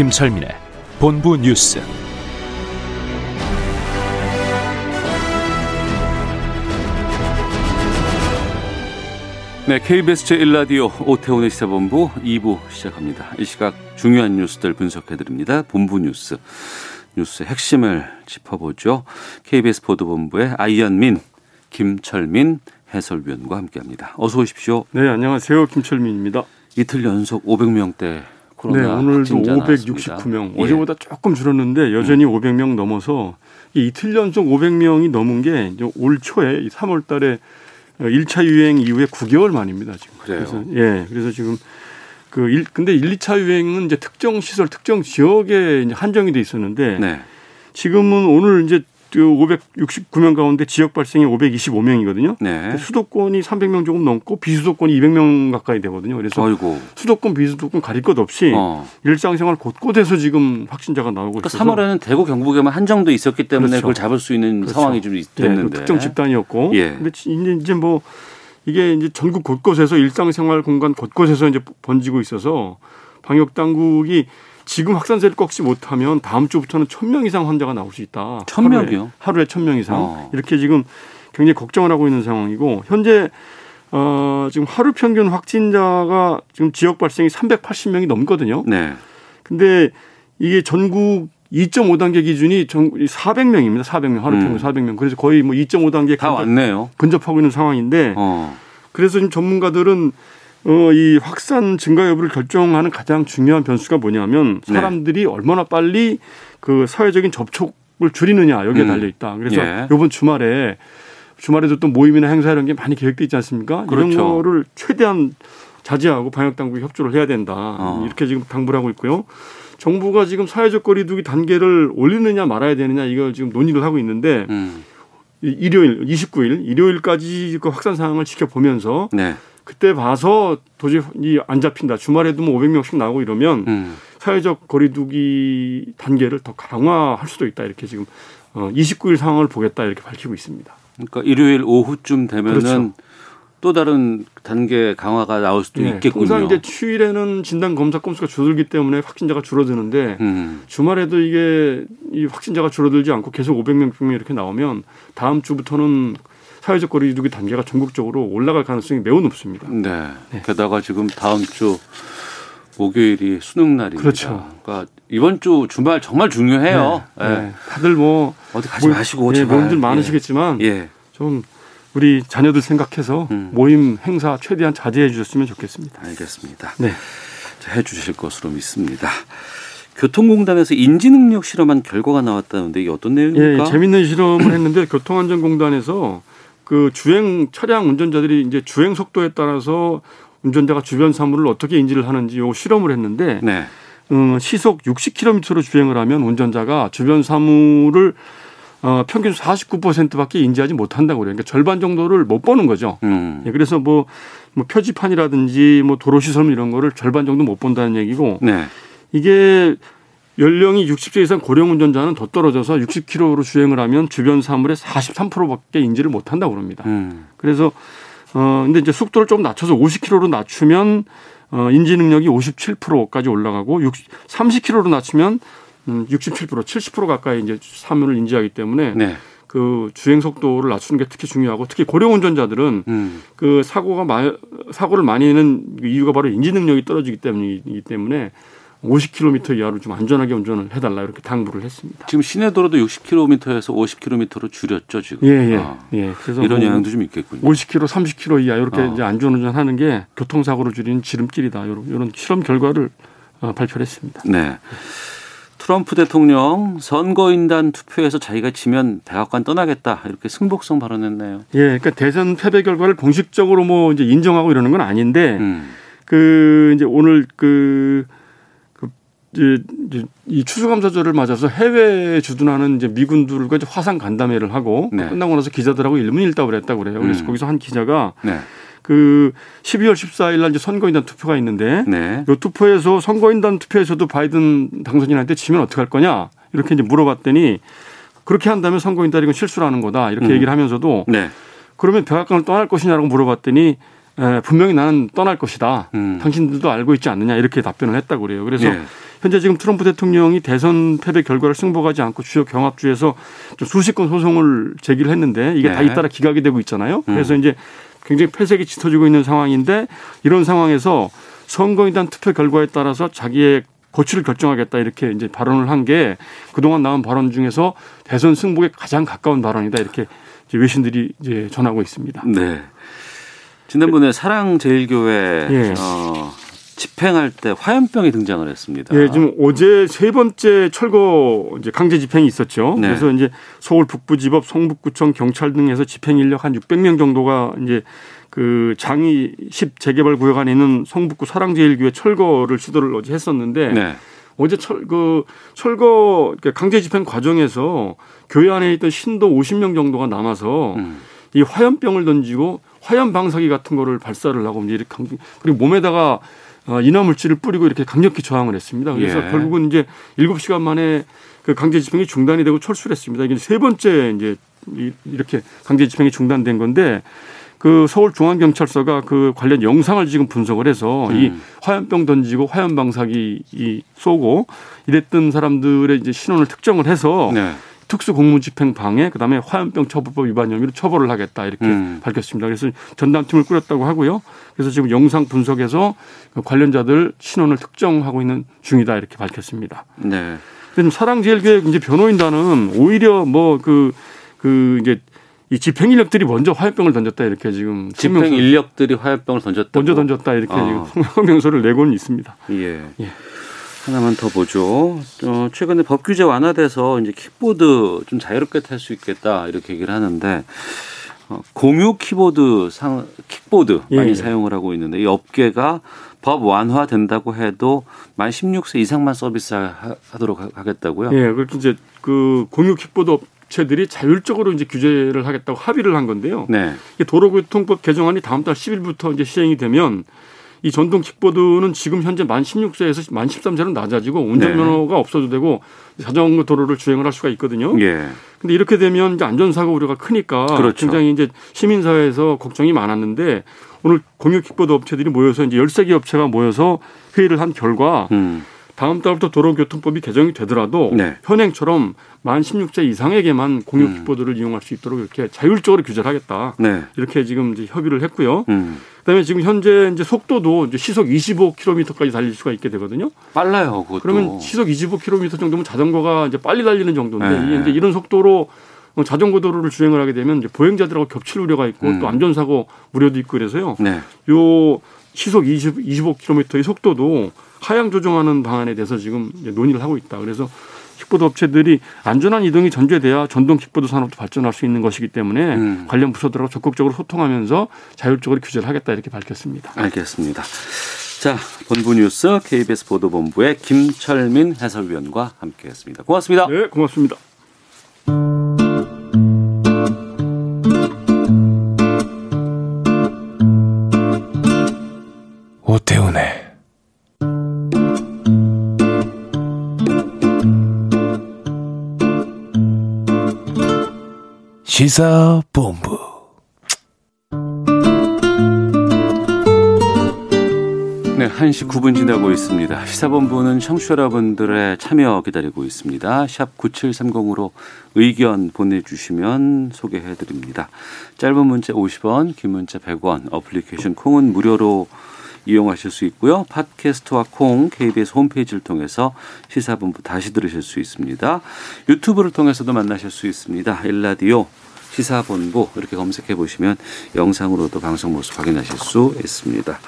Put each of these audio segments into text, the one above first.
김철민의 본부 뉴스. 네, KBS 제1라디오 오태훈의 시사본부 2부 시작합니다. 이 시각 중요한 뉴스들 분석해드립니다. 본부 뉴스, 뉴스의 핵심을 짚어보죠. KBS 보도본부의 아이언민, 김철민 해설위원과 함께합니다. 어서 오십시오. 네, 안녕하세요. 김철민입니다. 이틀 연속 500명대 코로나 네, 오늘도 확진자 569명. 예. 어제보다 조금 줄었는데 여전히 500명 넘어서 이 이틀 연속 500명이 넘은 게 올 초에 3월 달에 1차 유행 이후에 9개월 만입니다, 지금. 그래요? 서 예. 그래서 지금 그 일, 근데 1, 2차 유행은 이제 특정 시설, 특정 지역에 한정이 돼 있었는데 네. 지금은 오늘 이제 그 569명 가운데 지역 발생이 525명이거든요. 네. 수도권이 300명 조금 넘고 비수도권이 200명 가까이 되거든요. 그래서 어이고. 수도권 비수도권 가릴 것 없이 어. 일상생활 곳곳에서 지금 확진자가 나오고 그러니까 있어서 3월에는 대구 경북에만 한정도 있었기 때문에 그렇죠. 그걸 잡을 수 있는 그렇죠. 상황이 좀 예, 됐는데. 특정 집단이었고 예. 근데 이제 이제 뭐 이게 이제 전국 곳곳에서 일상생활 공간 곳곳에서 이제 번지고 있어서 방역 당국이 지금 확산세를 꺾지 못하면 다음 주부터는 천 명 이상 환자가 나올 수 있다. 1000 하루에, 명이요? 하루에 천 명 이상 어. 이렇게 지금 굉장히 걱정을 하고 있는 상황이고 현재 어 지금 하루 평균 확진자가 지금 지역 발생이 380명이 넘거든요. 네. 근데 이게 전국 2.5단계 기준이 전 400명입니다. 400명 하루 평균 음. 400명. 그래서 거의 뭐 2.5단계 다 왔네요. 근접하고 있는 상황인데 어. 그래서 지금 전문가들은 어, 이 확산 증가 여부를 결정하는 가장 중요한 변수가 뭐냐면 네. 사람들이 얼마나 빨리 그 사회적인 접촉을 줄이느냐 여기에 음. 달려 있다. 그래서 예. 이번 주말에 주말에도 또 모임이나 행사 이런 게 많이 계획돼 있지 않습니까? 그렇죠. 이런 거를 최대한 자제하고 방역 당국이 협조를 해야 된다. 어. 이렇게 지금 당부를 하고 있고요. 정부가 지금 사회적 거리두기 단계를 올리느냐 말아야 되느냐 이걸 지금 논의를 하고 있는데 음. 이- 일요일 29일 일요일까지 그 확산 상황을 지켜보면서 네. 그때 봐서 도저히 이안 잡힌다. 주말에도 뭐 500명씩 나오고 이러면 음. 사회적 거리두기 단계를 더 강화할 수도 있다. 이렇게 지금 어 29일 상황을 보겠다 이렇게 밝히고 있습니다. 그러니까 일요일 오후쯤 되면은 그렇죠. 또 다른 단계 강화가 나올 수도 네, 있겠군요. 통상 이제 휴일에는 진단 검사 건수가 줄어들기 때문에 확진자가 줄어드는데 음. 주말에도 이게 이 확진자가 줄어들지 않고 계속 500명 중에 이렇게 나오면 다음 주부터는 사회적 거리두기 단계가 전국적으로 올라갈 가능성이 매우 높습니다. 네. 게다가 지금 다음 주 목요일이 수능 날입니다. 그렇죠. 그러니까 이번 주 주말 정말 중요해요. 네, 예. 네. 다들 뭐 어디 가지 뭐, 마시고 예. 모임들 많으시겠지만 예. 예. 좀 우리 자녀들 생각해서 음. 모임 행사 최대한 자제해 주셨으면 좋겠습니다. 알겠습니다. 네. 자, 해주실 것으로 믿습니다. 교통공단에서 인지능력 실험한 결과가 나왔다는데 이게 어떤 내용입니까? 예, 재밌는 실험을 했는데 교통안전공단에서 그 주행 차량 운전자들이 이제 주행 속도에 따라서 운전자가 주변 사물을 어떻게 인지를 하는지 요 실험을 했는데 네. 음, 시속 60km로 주행을 하면 운전자가 주변 사물을 어, 평균 49%밖에 인지하지 못한다고 그래요. 그러니까 절반 정도를 못 보는 거죠. 음. 예, 그래서 뭐, 뭐 표지판이라든지 뭐 도로 시설 이런 거를 절반 정도 못 본다는 얘기고 네. 이게 연령이 60세 이상 고령 운전자는 더 떨어져서 60km로 주행을 하면 주변 사물의 43%밖에 인지를 못 한다고 그럽니다. 음. 그래서 어 근데 이제 속도를 좀 낮춰서 50km로 낮추면 어 인지 능력이 57%까지 올라가고 60, 30km로 낮추면 음, 67% 70% 가까이 이제 사물을 인지하기 때문에 네. 그 주행 속도를 낮추는 게 특히 중요하고 특히 고령 운전자들은 음. 그 사고가 마, 사고를 많이 내는 이유가 바로 인지 능력이 떨어지기 때문이기 때문에 50km 이하로 좀 안전하게 운전을 해달라 이렇게 당부를 했습니다. 지금 시내 도로도 60km에서 50km로 줄였죠 지금. 예, 예, 아, 예. 그래서 이런 뭐 영향도 좀 있겠군요. 50km, 30km 이하 이렇게 어. 이제 안전운전하는 게 교통사고를 줄이는 지름길이다. 이런, 이런 실험 결과를 어, 발표를 했습니다. 네. 트럼프 대통령 선거인단 투표에서 자기가 지면 백악관 떠나겠다 이렇게 승복성 발언했네요. 예, 그러니까 대선 패배 결과를 공식적으로 뭐 이제 인정하고 이러는 건 아닌데 음. 그 이제 오늘 그, 그 이제 이 추수감사절을 맞아서 해외에 주둔하는 이제 미군들과 이제 화상 간담회를 하고 네. 끝나고 나서 기자들하고 일문일답을 했다고 그래요. 그래서 음. 거기서 한 기자가 네. 그 12월 14일 날 이제 선거인단 투표가 있는데 네. 요 투표에서 선거인단 투표에서도 바이든 당선인한테 지면 어떡할 거냐 이렇게 이제 물어봤더니 그렇게 한다면 선거인단이 이건 실수라는 거다 이렇게 음. 얘기를 하면서도 네. 그러면 백악관을 떠날 것이냐고 물어봤더니 에, 분명히 나는 떠날 것이다. 음. 당신들도 알고 있지 않느냐 이렇게 답변을 했다고 그래요. 그래서 예. 현재 지금 트럼프 대통령이 대선 패배 결과를 승복하지 않고 주요 경합주에서 좀 수십 건 소송을 제기를 했는데 이게 다 네. 잇따라 기각이 되고 있잖아요. 음. 그래서 이제 굉장히 폐색이 짙어지고 있는 상황인데 이런 상황에서 선거인단 투표 결과에 따라서 자기의 고치를 결정하겠다 이렇게 이제 발언을 한 게 그동안 나온 발언 중에서 대선 승복에 가장 가까운 발언이다 이렇게 이제 외신들이 이제 전하고 있습니다. 네. 지난번에 사랑제일교회 예. 어, 집행할 때 화염병이 등장을 했습니다. 예, 지금 어제 세 번째 철거 이제 강제 집행이 있었죠. 네. 그래서 이제 서울 북부지법, 성북구청, 경찰 등에서 집행 인력 한 600명 정도가 이제 그 장이 10 재개발 구역 안에 있는 성북구 사랑제일교회 철거를 시도를 어제 했었는데 네. 어제 철 그 철거 그러니까 강제 집행 과정에서 교회 안에 있던 신도 50명 정도가 남아서 음. 이 화염병을 던지고 화염 방사기 같은 거를 발사를 하고 이렇게 강- 그리고 몸에다가 어, 인화 물질을 뿌리고 이렇게 강력히 저항을 했습니다. 그래서 예. 결국은 이제 7시간 만에 그 강제 집행이 중단이 되고 철수를 했습니다. 이게 세 번째 이제 이- 이렇게 강제 집행이 중단된 건데 그 서울중앙경찰서가 그 관련 영상을 지금 분석을 해서 이 음. 화염병 던지고 화염 방사기 이 쏘고 이랬던 사람들의 이제 신원을 특정을 해서 네. 특수 공무집행 방해 그다음에 화염병 처벌법 위반 혐의로 처벌을 하겠다 이렇게 음. 밝혔습니다. 그래서 전담팀을 꾸렸다고 하고요. 그래서 지금 영상 분석해서 그 관련자들 신원을 특정하고 있는 중이다 이렇게 밝혔습니다. 네. 근데 사랑제일교회 이제 변호인단은 오히려 뭐그그 이제 이 집행 인력들이 먼저 화염병을 던졌다 이렇게 지금 집행 인력들이 화염병을 던졌다. 먼저 던졌다 이렇게 아. 지금 성명서를 내고는 있습니다. 예. 예. 하나만 더 보죠. 어, 최근에 법 규제 완화돼서 이제 킥보드 좀 자유롭게 탈 수 있겠다 이렇게 얘기를 하는데 어, 공유 키보드 상 킥보드 예, 많이 예. 사용을 하고 있는데 이 업계가 법 완화된다고 해도 만 16세 이상만 서비스하도록 하겠다고요. 예, 그렇게 이제 그 공유 킥보드 업체들이 자율적으로 이제 규제를 하겠다고 합의를 한 건데요. 네. 도로교통법 개정안이 다음 달 10일부터 이제 시행이 되면 이 전동 킥보드는 지금 현재 만 16세에서 만 13세로 낮아지고 운전면허가 없어도 되고 자전거 도로를 주행을 할 수가 있거든요. 예. 근데 이렇게 되면 이제 안전사고 우려가 크니까 그렇죠. 굉장히 이제 시민사회에서 걱정이 많았는데 오늘 공유 킥보드 업체들이 모여서 이제 13개 업체가 모여서 회의를 한 결과 음. 다음 달부터 도로교통법이 개정이 되더라도 네. 현행처럼 만 16세 이상에게만 공유 음. 킥보드를 이용할 수 있도록 이렇게 자율적으로 규제를 하겠다. 네. 이렇게 지금 이제 협의를 했고요. 음. 그다음에 지금 현재 이제 속도도 이제 시속 25km까지 달릴 수가 있게 되거든요. 빨라요, 그것도. 그러면 시속 25km 정도면 자전거가 이제 빨리 달리는 정도인데 네. 이제 이런 속도로 어, 자전거 도로를 주행을 하게 되면 이제 보행자들하고 겹칠 우려가 있고 음. 또 안전사고 우려도 있고 그래서요. 네. 요 시속 20, 25km의 속도도 하향 조정하는 방안에 대해서 지금 논의를 하고 있다. 그래서 킥보드 업체들이 안전한 이동이 전제돼야 전동 킥보드 산업도 발전할 수 있는 것이기 때문에 음. 관련 부서들하고 적극적으로 소통하면서 자율적으로 규제를 하겠다 이렇게 밝혔습니다. 알겠습니다. 자, 본부 뉴스 KBS 보도본부의 김철민 해설위원과 함께했습니다. 고맙습니다. 네, 고맙습니다. 시사본부 네, 1시 9분 지나고 있습니다. 시사본부는 청취자 여러분들의 참여 기다리고 있습니다. 샵 9730으로 의견 보내주시면 소개해드립니다. 짧은 문자 50원, 긴 문자 100원, 어플리케이션 콩은 무료로 이용하실 수 있고요. 팟캐스트와 콩, KBS 홈페이지를 통해서 시사본부 다시 들으실 수 있습니다. 유튜브를 통해서도 만나실 수 있습니다. 일라디오 시사본부 이렇게 검색해 보시면 영상으로도 방송 모습 확인하실 수 있습니다.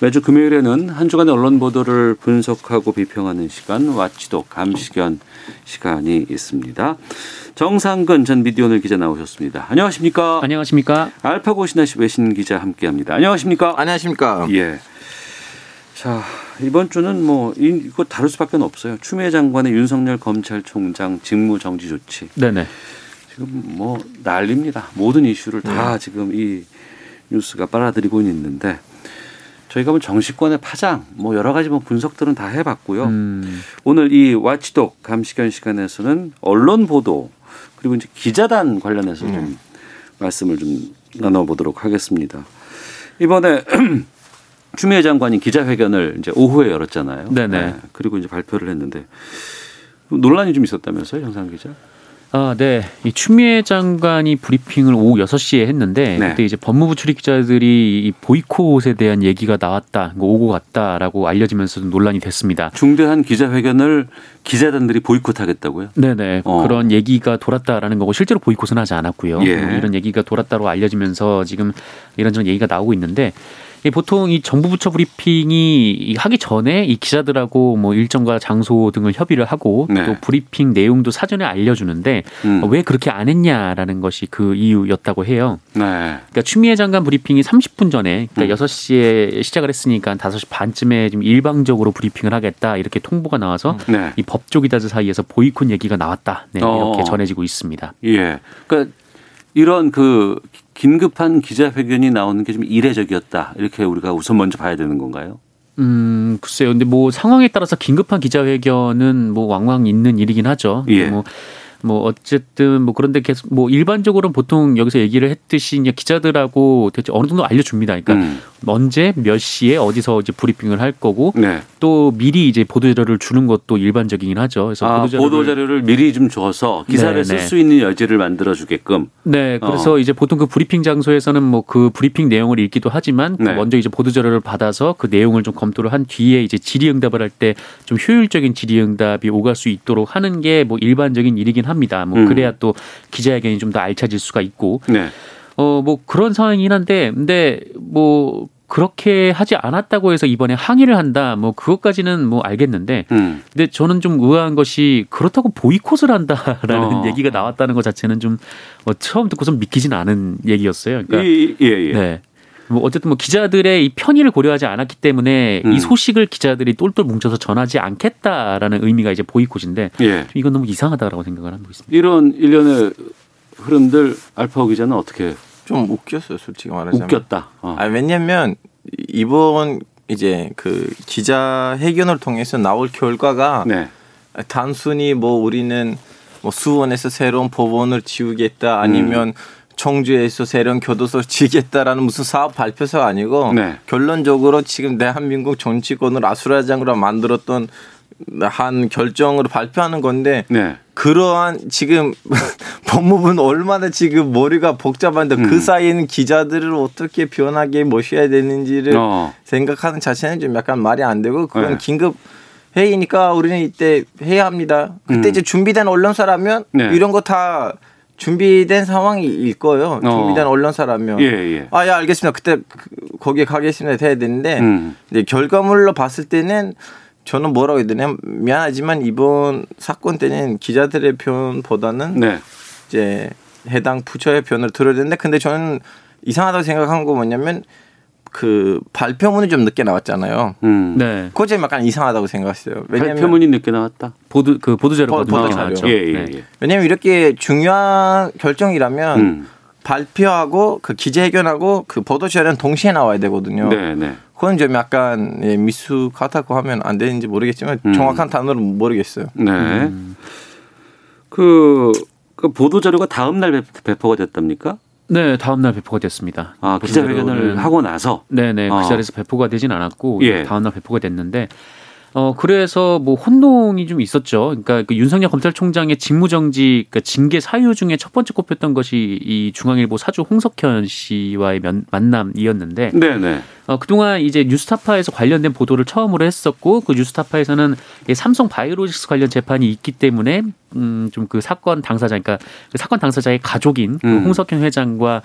매주 금요일에는 한 주간의 언론 보도를 분석하고 비평하는 시간 와치도 감시견 시간이 있습니다. 정상근 전 미디어널 기자 나오셨습니다. 안녕하십니까? 안녕하십니까? 알파고 신하시 외신 기자 함께합니다. 안녕하십니까? 안녕하십니까. 예. 자 이번 주는 뭐 이- 이거 다룰 수밖에 없어요. 추미애 장관의 윤석열 검찰총장 직무 정지 조치 네네. 지금 뭐 난립니다. 모든 이슈를 다 지금 이 뉴스가 빨아들이고 있는데 저희가 뭐 정치권의 파장 뭐 여러 가지 뭐 분석들은 다 해봤고요. 음, 오늘 이 와치독 감시견 시간에서는 언론 보도 그리고 이제 기자단 관련해서 좀 말씀을 좀 나눠보도록 하겠습니다. 이번에 추미애 장관이 기자회견을 이제 오후에 열었잖아요. 네네. 그리고 이제 발표를 했는데 논란이 좀 있었다면서요, 영상 기자? 아, 네. 이 추미애 장관이 브리핑을 오후 6시에 했는데 네. 그때 이제 법무부 출입 기자들이 이 보이콧에 대한 얘기가 나왔다. 이거 오고 갔다라고 알려지면서 좀 논란이 됐습니다. 중대한 기자회견을 기자단들이 보이콧하겠다고요? 네네 어. 그런 얘기가 돌았다라는 거고 실제로 보이콧은 하지 않았고요. 예. 뭐 이런 얘기가 돌았다고 알려지면서 지금 이런저런 얘기가 나오고 있는데 이 보통 이 정부 부처 브리핑이 이 하기 전에 이 기자들하고 뭐 일정과 장소 등을 협의를 하고 네. 또 브리핑 내용도 사전에 알려주는데 음. 왜 그렇게 안 했냐라는 것이 그 이유였다고 해요. 네. 그러니까 추미애 장관 브리핑이 30분 전에 그러니까 음. 6시에 시작을 했으니까 5시 반쯤에 좀 일방적으로 브리핑을 하겠다 이렇게 통보가 나와서 네. 이 법조 기자들 사이에서 보이콧 얘기가 나왔다. 네, 어. 이렇게 전해지고 있습니다. 예. 그러니까 이런 그 긴급한 기자회견이 나오는 게 좀 이례적이었다. 이렇게 우리가 우선 먼저 봐야 되는 건가요? 음, 글쎄요. 근데 뭐 상황에 따라서 긴급한 기자회견은 뭐 왕왕 있는 일이긴 하죠. 예. 뭐, 뭐 어쨌든 뭐 그런데 계속 뭐 일반적으로는 보통 여기서 얘기를 했듯이 이제 기자들하고 대체 어느 정도 알려줍니다. 그러니까 음. 언제 몇 시에 어디서 이제 브리핑을 할 거고 네. 또 미리 이제 보도 자료를 주는 것도 일반적이긴 하죠. 그래서 아, 보도 자료를 미리 좀 줘서 기사를 네, 쓸 네. 수 있는 여지를 만들어 주게끔. 네, 그래서 어. 이제 보통 그 브리핑 장소에서는 뭐 그 브리핑 내용을 읽기도 하지만 그 네. 먼저 이제 보도 자료를 받아서 그 내용을 좀 검토를 한 뒤에 이제 질의응답을 할 때 좀 효율적인 질의응답이 오갈 수 있도록 하는 게 뭐 일반적인 일이긴 합니다. 뭐 음. 그래야 또 기자회견이 좀 더 알차질 수가 있고 네. 어 뭐 그런 상황이긴 한데 근데 뭐 그렇게 하지 않았다고 해서 이번에 항의를 한다 뭐 그것까지는 뭐 알겠는데 음. 근데 저는 좀 의아한 것이 그렇다고 보이콧을 한다라는 어. 얘기가 나왔다는 것 자체는 좀 어, 처음 듣고선 믿기진 않은 얘기였어요. 그러니까 이, 예, 예. 네. 뭐 어쨌든 뭐 기자들의 이 편의를 고려하지 않았기 때문에 음. 이 소식을 기자들이 똘똘 뭉쳐서 전하지 않겠다라는 의미가 이제 보이콧인데 예. 이건 너무 이상하다라고 생각을 하고 있습니다. 이런 일련의 흐름들 알파오 기자는 어떻게 좀 웃겼어요, 솔직히 말하자면. 웃겼다. 어. 아, 왜냐면 이번 이제 그 기자 회견을 통해서 나올 결과가 네. 단순히 뭐 우리는 뭐 수원에서 새로운 법원을 지우겠다 아니면 청주에서 새로운 교도소를 지겠다라는 무슨 사업 발표서가 아니고 네. 결론적으로 지금 대한민국 정치권을 아수라장으로 만들었던 한 결정으로 발표하는 건데 네. 그러한 지금 법무부는 얼마나 지금 머리가 복잡한데 음. 그 사이에는 기자들을 어떻게 변하게 모셔야 되는지를 어. 생각하는 자체는 좀 약간 말이 안 되고 그건 네. 긴급 회의니까 우리는 이때 해야 합니다. 그때 음. 이제 준비된 언론사라면 네. 이런 거 다 준비된 상황일 거예요. 어. 준비된 언론사라면. 예, 예. 아, 예, 알겠습니다. 그때 그- 거기에 가겠습니다. 해야 되는데 음. 이제 결과물로 봤을 때는 저는 뭐라고 해야 되냐 미안하지만 이번 사건 때는 기자들의 편보다는 네. 이제 해당 부처의 편을 들어야 되는데 근데 저는 이상하다고 생각한 거 뭐냐면 그 발표문이 좀 늦게 나왔잖아요. 음. 네. 그거 좀 약간 이상하다고 생각했어요. 왜냐면 발표문이 늦게 나왔다. 보도 그 보도 자료가 보- 보도 늦게 자료. 나왔죠. 예, 예, 네. 예. 왜냐면 이렇게 중요한 결정이라면 음. 발표하고 그 기자회견하고 그 보도자료는 동시에 나와야 되거든요. 네, 네. 그건 좀 약간 예, 미숙하다고 하면 안 되는지 모르겠지만 음. 정확한 단어는 모르겠어요. 네. 음. 그, 그 보도 자료가 다음 날 배- 배포가 됐답니까? 네, 다음 날 배포가 됐습니다. 아, 기자회견을 하고 나서. 네네 어. 그 자리에서 배포가 되진 않았고 예. 다음 날 배포가 됐는데 어 그래서 뭐 혼동이 좀 있었죠. 그러니까 그 윤석열 검찰총장의 직무정지 그러니까 징계 사유 중에 첫 번째 꼽혔던 것이 이 중앙일보 사주 홍석현 씨와의 면- 만남이었는데 네, 네. 어, 그동안 이제 뉴스타파에서 관련된 보도를 처음으로 했었고 그 뉴스타파에서는 이 삼성 바이오로직스 관련 재판이 있기 때문에 음, 좀 그 사건 당사자 그러니까 그 사건 당사자의 가족인 그 음. 홍석현 회장과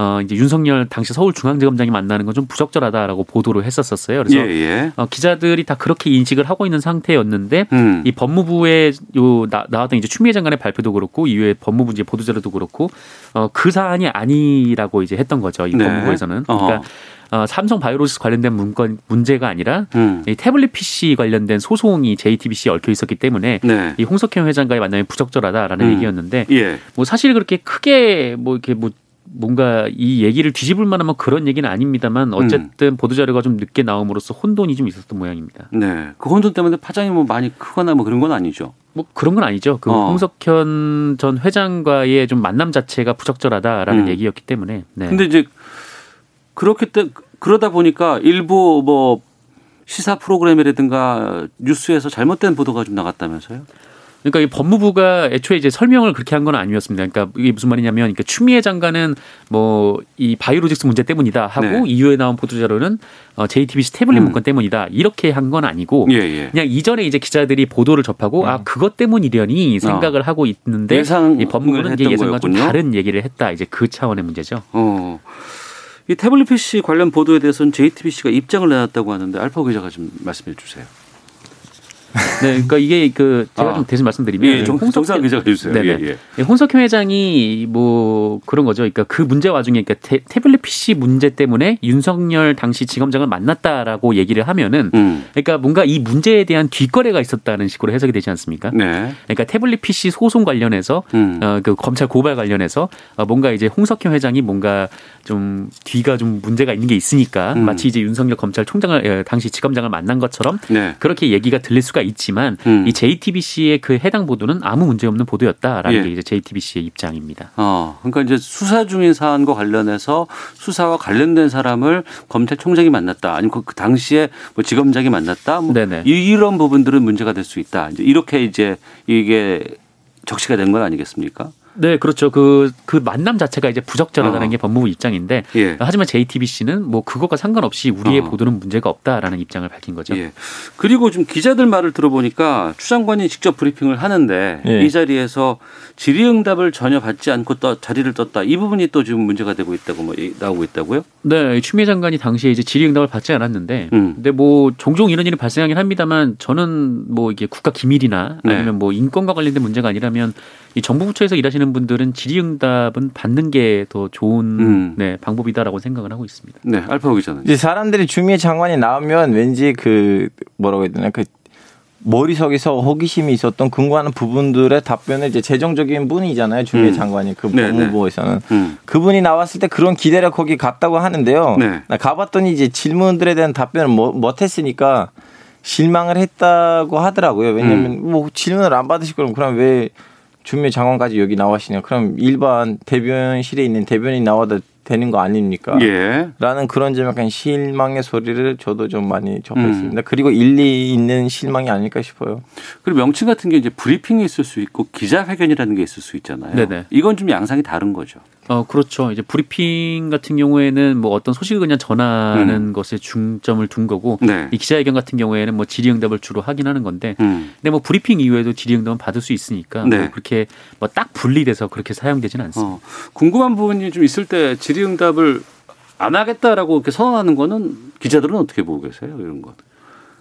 어, 이제 윤석열 당시 서울중앙지검장이 만나는 건 좀 부적절하다라고 보도를 했었었어요. 그래서 예, 예. 어, 기자들이 다 그렇게 인식을 하고 있는 상태였는데 음. 이 법무부의 요 나, 나왔던 이제 추미애 장관의 발표도 그렇고 이후에 법무부 이제 보도자료도 그렇고 어, 그 사안이 아니라고 이제 했던 거죠. 이 네. 법무부에서는. 어. 그러니까 어, 삼성 바이오로직스 관련된 문건 문제가 아니라 음. 이 태블릿 PC 관련된 소송이 JTBC에 얽혀 있었기 때문에 네. 이 홍석현 회장과의 만남이 부적절하다라는 음. 얘기였는데 예. 뭐 사실 그렇게 크게 뭐 이렇게 뭐 뭔가 이 얘기를 뒤집을 만한 뭐 그런 얘기는 아닙니다만 어쨌든 보도 자료가 좀 늦게 나옴으로써 혼돈이 좀 있었던 모양입니다. 네. 그 혼돈 때문에 파장이 뭐 많이 크거나 뭐 그런 건 아니죠. 뭐 그런 건 아니죠. 그 어. 홍석현 전 회장과의 좀 만남 자체가 부적절하다라는 음. 얘기였기 때문에. 네. 근데 이제 그렇게 때 그러다 보니까 일부 뭐 시사 프로그램이라든가 뉴스에서 잘못된 보도가 좀 나갔다면서요? 그러니까 이 법무부가 애초에 이제 설명을 그렇게 한 건 아니었습니다. 그러니까 이게 무슨 말이냐면, 그러니까 추미애 장관은 뭐 이 바이오로직스 문제 때문이다 하고 네. 이후에 나온 보도 자료는 어, JTBC 태블릿 음. 문건 때문이다 이렇게 한 건 아니고 예, 예. 그냥 이전에 이제 기자들이 보도를 접하고 아 그것 때문이려니 생각을 하고 있는데 어. 예상을 이 법무부는 이제 예상과 좀 거였군요. 다른 얘기를 했다 이제 그 차원의 문제죠. 어. 이 태블릿 PC 관련 보도에 대해서는 JTBC가 입장을 내놨다고 하는데 알파 기자가 좀 말씀해 주세요. 네, 그러니까 이게 그 제가 아. 좀 대신 말씀드리면 예, 정, 정상 기자가 해주세요. 네네. 예, 예. 예, 홍석현 회장이 뭐 그런 거죠. 그러니까 그 문제 와중에 그러니까 태, 태블릿 PC 문제 때문에 윤석열 당시 지검장을 만났다라고 얘기를 하면은 음. 그러니까 뭔가 이 문제에 대한 뒷거래가 있었다는 식으로 해석이 되지 않습니까? 네. 그러니까 태블릿 PC 소송 관련해서 음. 어, 그 검찰 고발 관련해서 어, 뭔가 이제 홍석현 회장이 뭔가 좀 뒤가 좀 문제가 있는 게 있으니까 음. 마치 이제 윤석열 검찰총장을 예, 당시 지검장을 만난 것처럼 네. 그렇게 얘기가 들릴 수가 있지만 음. 이 JTBC의 그 해당 보도는 아무 문제 없는 보도였다라는 예. 게 이제 JTBC의 입장입니다. 어, 그러니까 이제 수사 중인 사안과 관련해서 수사와 관련된 사람을 검찰총장이 만났다. 아니면 그, 그 당시에 뭐 지검장이 만났다. 뭐. 이런 부분들은 문제가 될 수 있다. 이제 이렇게 이제 이게 적시가 된 건 아니겠습니까? 네, 그렇죠. 그, 그 만남 자체가 이제 부적절하다는 어. 게 법무부 입장인데 예. 하지만 JTBC는 뭐 그것과 상관없이 우리의 어. 보도는 문제가 없다라는 입장을 밝힌 거죠. 예. 그리고 좀 기자들 말을 들어보니까 추 장관이 직접 브리핑을 하는데 예. 이 자리에서 질의응답을 전혀 받지 않고 떠, 자리를 떴다. 이 부분이 또 지금 문제가 되고 있다고 뭐 이- 나오고 있다고요? 네, 추미애 장관이 당시에 이제 질의응답을 받지 않았는데, 음. 근데 뭐 종종 이런 일이 발생하긴 합니다만, 저는 뭐 이게 국가 기밀이나 네. 아니면 뭐 인권과 관련된 문제가 아니라면 이 정부 부처에서 일하시는 분들은 질의응답은 받는 게 더 좋은 음. 네, 방법이다라고 생각을 하고 있습니다. 네, 알파 기자는. 이제 사람들이 주미애 장관이 나오면 왠지 그 뭐라고 해야 되나 그 머릿속에서 호기심이 있었던 근거하는 부분들의 답변을 이제 재정적인 분이잖아요 주미애 음. 장관이 그 네, 법무부에서는 음. 그분이 나왔을 때 그런 기대를 거기 갔다고 하는데요. 네. 나 가봤더니 이제 질문들에 대한 답변을 못, 못 했으니까 실망을 했다고 하더라고요. 왜냐하면 음. 뭐 질문을 안 받으실 거면 그럼 왜 주미 장관까지 여기 나와시냐? 그럼 일반 대변실에 있는 대변인 나와도 되는 거 아닙니까? 예. 라는 그런 좀 약간 실망의 소리를 저도 좀 많이 접해 음. 그리고 일리 있는 실망이 아닐까 싶어요. 그리고 명칭 같은 게 이제 브리핑이 있을 수 있고 기자회견이라는 게 있을 수 있잖아요. 네네. 이건 좀 양상이 다른 거죠. 어, 그렇죠. 이제 브리핑 같은 경우에는 뭐 어떤 소식을 그냥 전하는 것에 중점을 둔 거고, 네. 이 기자회견 같은 경우에는 뭐 질의응답을 주로 하긴 하는 건데, 음. 근데 뭐 브리핑 이후에도 질의응답은 받을 수 있으니까 네. 뭐 그렇게 뭐 딱 분리돼서 그렇게 사용되지는 않습니다. 어, 궁금한 부분이 좀 있을 때 질의응답을 안 하겠다라고 이렇게 선언하는 거는 기자들은 어떻게 보고 계세요? 이런 거.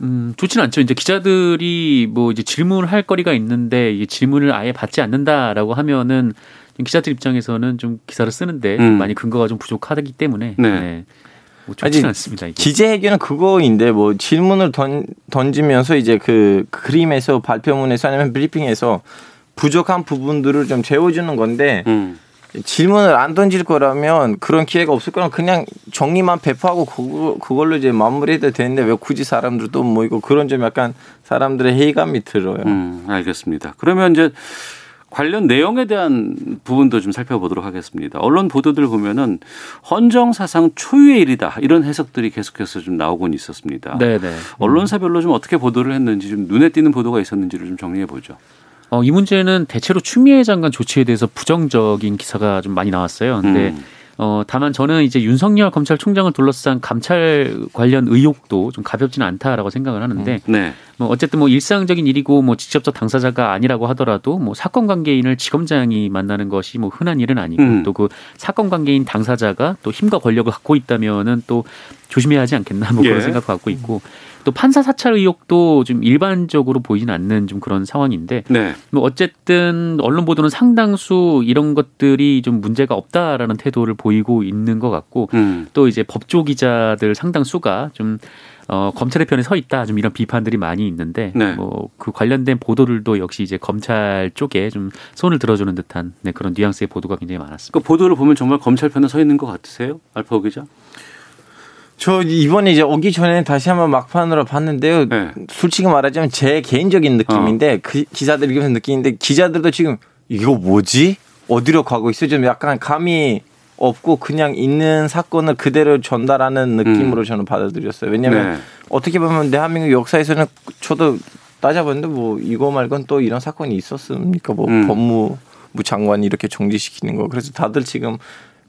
음, 좋지는 않죠. 이제 기자들이 뭐 이제 질문할 거리가 있는데 이 질문을 아예 받지 않는다라고 하면은 좀 기자들 입장에서는 좀 기사를 쓰는데 음. 많이 근거가 좀 부족하기 때문에 네. 네. 뭐 아니, 않습니다. 이게. 기재회견은 그거인데 뭐 질문을 던, 던지면서 이제 그 그림에서 발표문에서 아니면 브리핑에서 부족한 부분들을 좀 채워주는 건데 음. 질문을 안 던질 거라면 그런 기회가 없을 거라면 그냥 정리만 배포하고 그거, 그걸로 이제 마무리해도 되는데 왜 굳이 사람들 또 모이고 그런 좀 약간 사람들의 회의감이 들어요. 음, 알겠습니다. 그러면 이제 관련 내용에 대한 부분도 좀 살펴보도록 하겠습니다. 언론 보도들 보면은 헌정 사상 초유의 일이다 이런 해석들이 계속해서 좀 나오곤 있었습니다. 네, 네. 언론사별로 좀 어떻게 보도를 했는지 좀 눈에 띄는 보도가 있었는지를 좀 정리해 보죠. 어, 이 문제는 대체로 추미애 장관 조치에 대해서 부정적인 기사가 좀 많이 나왔어요. 근데 음. 어, 다만 저는 이제 윤석열 검찰총장을 둘러싼 감찰 관련 의혹도 좀 가볍지는 않다라고 생각을 하는데 네. 뭐 어쨌든 뭐 일상적인 일이고 뭐 직접적 당사자가 아니라고 하더라도 뭐 사건 관계인을 지검장이 만나는 것이 뭐 흔한 일은 아니고 음. 또그 사건 관계인 당사자가 또 힘과 권력을 갖고 있다면은 또 조심해야 하지 않겠나 뭐 예. 그런 생각 갖고 있고 또 판사 사찰 의혹도 좀 일반적으로 보이진 않는 좀 그런 상황인데 네. 뭐 어쨌든 언론 보도는 상당수 이런 것들이 좀 문제가 없다라는 태도를 보이고 있는 것 같고 음. 또 이제 법조 기자들 상당수가 좀 어, 검찰의 편에 서 있다 좀 이런 비판들이 많이 있는데 네. 뭐그 관련된 보도들도 역시 이제 검찰 쪽에 좀 손을 들어주는 듯한 네, 그런 뉘앙스의 보도가 굉장히 많았습니다. 그 보도를 보면 정말 검찰 편에 서 있는 것 같으세요? 알파고 기자? 저 이번에 이제 오기 전에 다시 한번 막판으로 봤는데요. 네. 솔직히 말하자면 제 개인적인 느낌인데 그 기자들 읽으면서 느끼는데 기자들도 지금 이거 뭐지? 어디로 가고 있어? 좀 약간 감이 없고 그냥 있는 사건을 그대로 전달하는 느낌으로 저는 받아들였어요. 왜냐하면 네. 어떻게 보면 대한민국 역사에서는 저도 따져봤는데 뭐 이거 말곤 또 이런 사건이 있었습니까? 뭐 음. 법무부 장관이 이렇게 정지시키는 거. 그래서 다들 지금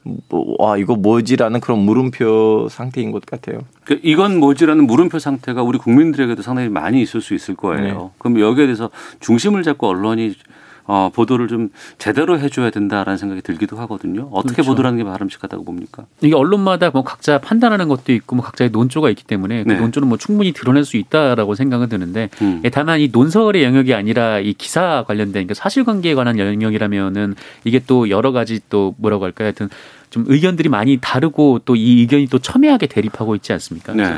뭐, 와 이거 뭐지라는 그런 물음표 상태인 것 같아요. 그 이건 뭐지라는 물음표 상태가 우리 국민들에게도 상당히 많이 있을 수 있을 거예요. 네. 그럼 여기에 대해서 중심을 잡고 언론이 어, 보도를 좀 제대로 해줘야 된다라는 생각이 들기도 하거든요. 어떻게 그렇죠. 보도를 하는 게 바람직하다고 봅니까? 이게 언론마다 뭐 각자 판단하는 것도 있고 뭐 각자의 논조가 있기 때문에 그 네. 논조는 뭐 충분히 드러낼 수 있다라고 생각은 드는데 음. 예, 다만 이 논설의 영역이 아니라 이 기사 관련된 그러니까 사실관계에 관한 영역이라면은 이게 또 여러 가지 또 뭐라고 할까요? 하여튼 좀 의견들이 많이 다르고 또 이 의견이 또 첨예하게 대립하고 있지 않습니까? 네.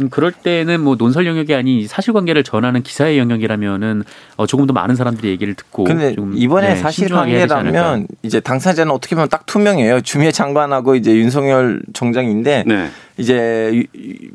음, 그럴 때는 뭐 논설 영역이 아닌 이 사실관계를 전하는 기사의 영역이라면은 어, 조금 더 많은 사람들이 얘기를 듣고 근데 좀, 이번에 네. 사실관계라면 이제 당사자는 어떻게 보면 딱 투명해요. 주미애 장관하고 이제 윤석열 정장인데 네. 이제 유-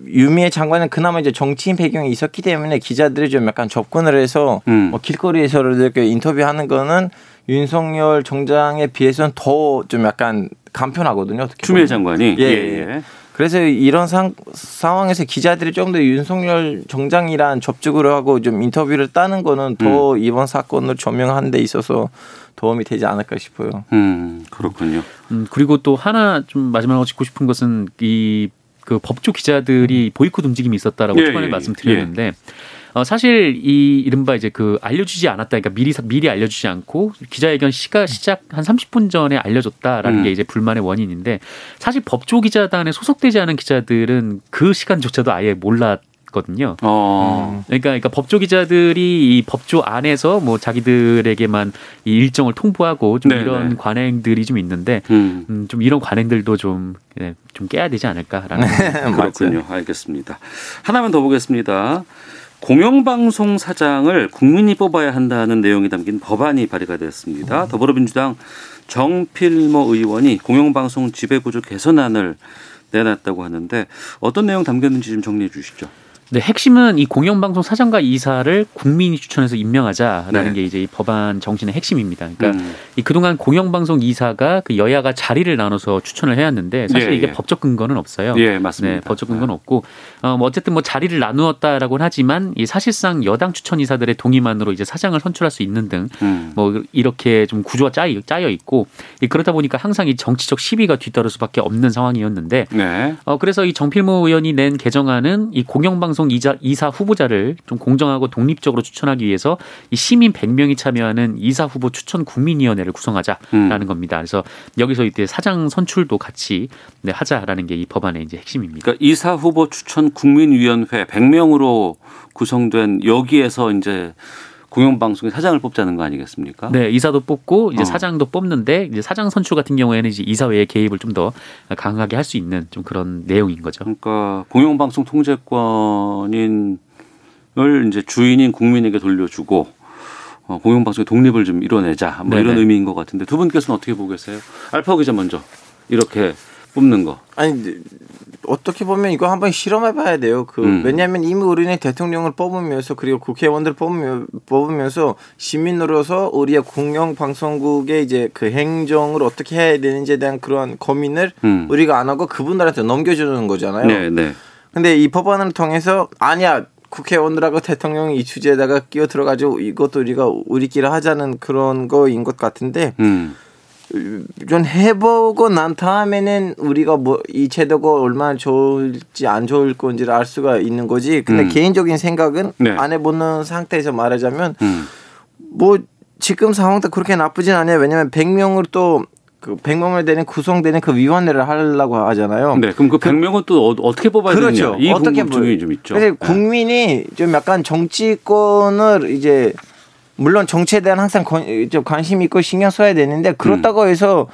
유미애 장관은 그나마 이제 정치인 배경이 있었기 때문에 기자들이 좀 약간 접근을 해서 음. 뭐 길거리에서 이렇게 인터뷰하는 거는 윤석열 정장에 비해서는 더 좀 약간 간편하거든요. 어떻게 추미애 보면. 장관이 예, 예. 그래서 이런 상, 상황에서 기자들이 좀 더 윤석열 정장이란 접촉을 하고 좀 인터뷰를 따는 거는 더 음. 이번 사건을 조명하는 데 있어서 도움이 되지 않을까 싶어요. 음, 그렇군요. 음, 그리고 또 하나 좀 마지막으로 짚고 싶은 것은 이 그 법조 기자들이 보이콧 움직임이 있었다라고 예, 초반에 예, 말씀드렸는데 어, 사실 이 이른바 이제 그 알려주지 않았다, 그러니까 미리 미리 알려주지 않고 기자회견 시가 시작 한 30분 전에 알려줬다라는 음. 게 이제 불만의 원인인데 사실 법조 기자단에 소속되지 않은 기자들은 그 시간조차도 아예 몰랐 거든요. 어. 그러니까, 그러니까 법조 기자들이 이 법조 안에서 뭐 자기들에게만 이 일정을 통보하고 좀 네, 이런 네. 관행들이 좀 있는데 음. 음, 좀 이런 관행들도 좀, 예, 좀 깨야 되지 않을까라는. 그렇군요. 알겠습니다. 하나만 더 보겠습니다. 공영방송 사장을 국민이 뽑아야 한다는 내용이 담긴 법안이 발의가 되었습니다. 더불어민주당 정필모 의원이 공영방송 지배구조 개선안을 내놨다고 하는데 어떤 내용 담겼는지 좀 정리해 주시죠. 네, 핵심은 이 공영방송 사장과 이사를 국민이 추천해서 임명하자라는 네. 게 이제 이 법안 정신의 핵심입니다. 그러니까 음. 이 그동안 공영방송 이사가 그 여야가 자리를 나눠서 추천을 해왔는데 사실 예, 이게 예. 법적 근거는 없어요. 예, 맞습니다. 네, 법적 근거는 없고 어, 뭐 어쨌든 뭐 자리를 나누었다라고는 하지만 이 사실상 여당 추천 이사들의 동의만으로 이제 사장을 선출할 수 있는 등 음. 뭐 이렇게 좀 구조가 짜여, 짜여 있고 이 그러다 보니까 항상 이 정치적 시비가 뒤따를 수밖에 없는 상황이었는데 네. 어 그래서 이 정필모 의원이 낸 개정안은 이 공영방송 이자, 이사 후보자를 좀 공정하고 독립적으로 추천하기 위해서 이 시민 100명이 참여하는 이사 후보 추천 국민위원회를 구성하자라는 음. 겁니다. 그래서 여기서 이때 사장 선출도 같이 네, 하자라는 게 이 법안의 이제 핵심입니다. 그러니까 이사 후보 추천 국민위원회 100명으로 구성된 여기에서 이제 공영방송의 사장을 뽑자는 거 아니겠습니까? 네, 이사도 뽑고 이제 어. 사장도 뽑는데 이제 사장 선출 같은 경우에는 이제 이사회의 개입을 좀 더 강하게 할 수 있는 좀 그런 내용인 거죠. 그러니까 공영방송 통제권인을 이제 주인인 국민에게 돌려주고 어, 공영방송의 독립을 좀 이뤄내자 뭐 이런 네네. 의미인 것 같은데 두 분께서는 어떻게 보고 계세요? 알파 기자 먼저 이렇게 뽑는 거. 아니 어떻게 보면 이거 한번 실험해 봐야 돼요. 그 음. 왜냐하면 이미 우리는 대통령을 뽑으면서 그리고 국회의원들 뽑으며, 뽑으면서 시민으로서 우리의 공영 방송국의 이제 그 행정을 어떻게 해야 되는지에 대한 그런 고민을 음. 우리가 안 하고 그분들한테 넘겨주는 거잖아요. 네, 네. 근데 이 법안을 통해서 아니야 국회의원들하고 대통령이 이 주제에다가 끼어 들어가지고 이것도 우리가 우리끼리 하자는 그런 거인 것 같은데 음. 좀 해보고 난 다음에는 우리가 뭐 이 제도가 얼마나 좋을지 안 좋을 건지를 알 수가 있는 거지. 근데 음. 개인적인 생각은 네. 안 해보는 상태에서 말하자면 음. 뭐 지금 상황도 그렇게 나쁘진 않아요. 왜냐면 100명을 또그 100명을 되는 구성되는 그 위원회를 하려고 하잖아요. 네, 그럼 그 100명은 또 어, 떻게 뽑아야 그렇죠. 되느냐? 이 어떻게 궁금증이 뭐- 좀 있죠. 그래서 네. 국민이 좀 약간 정치권을 이제 물론 정치에 대한 항상 관, 좀 관심 있고 신경 써야 되는데 그렇다고 음. 해서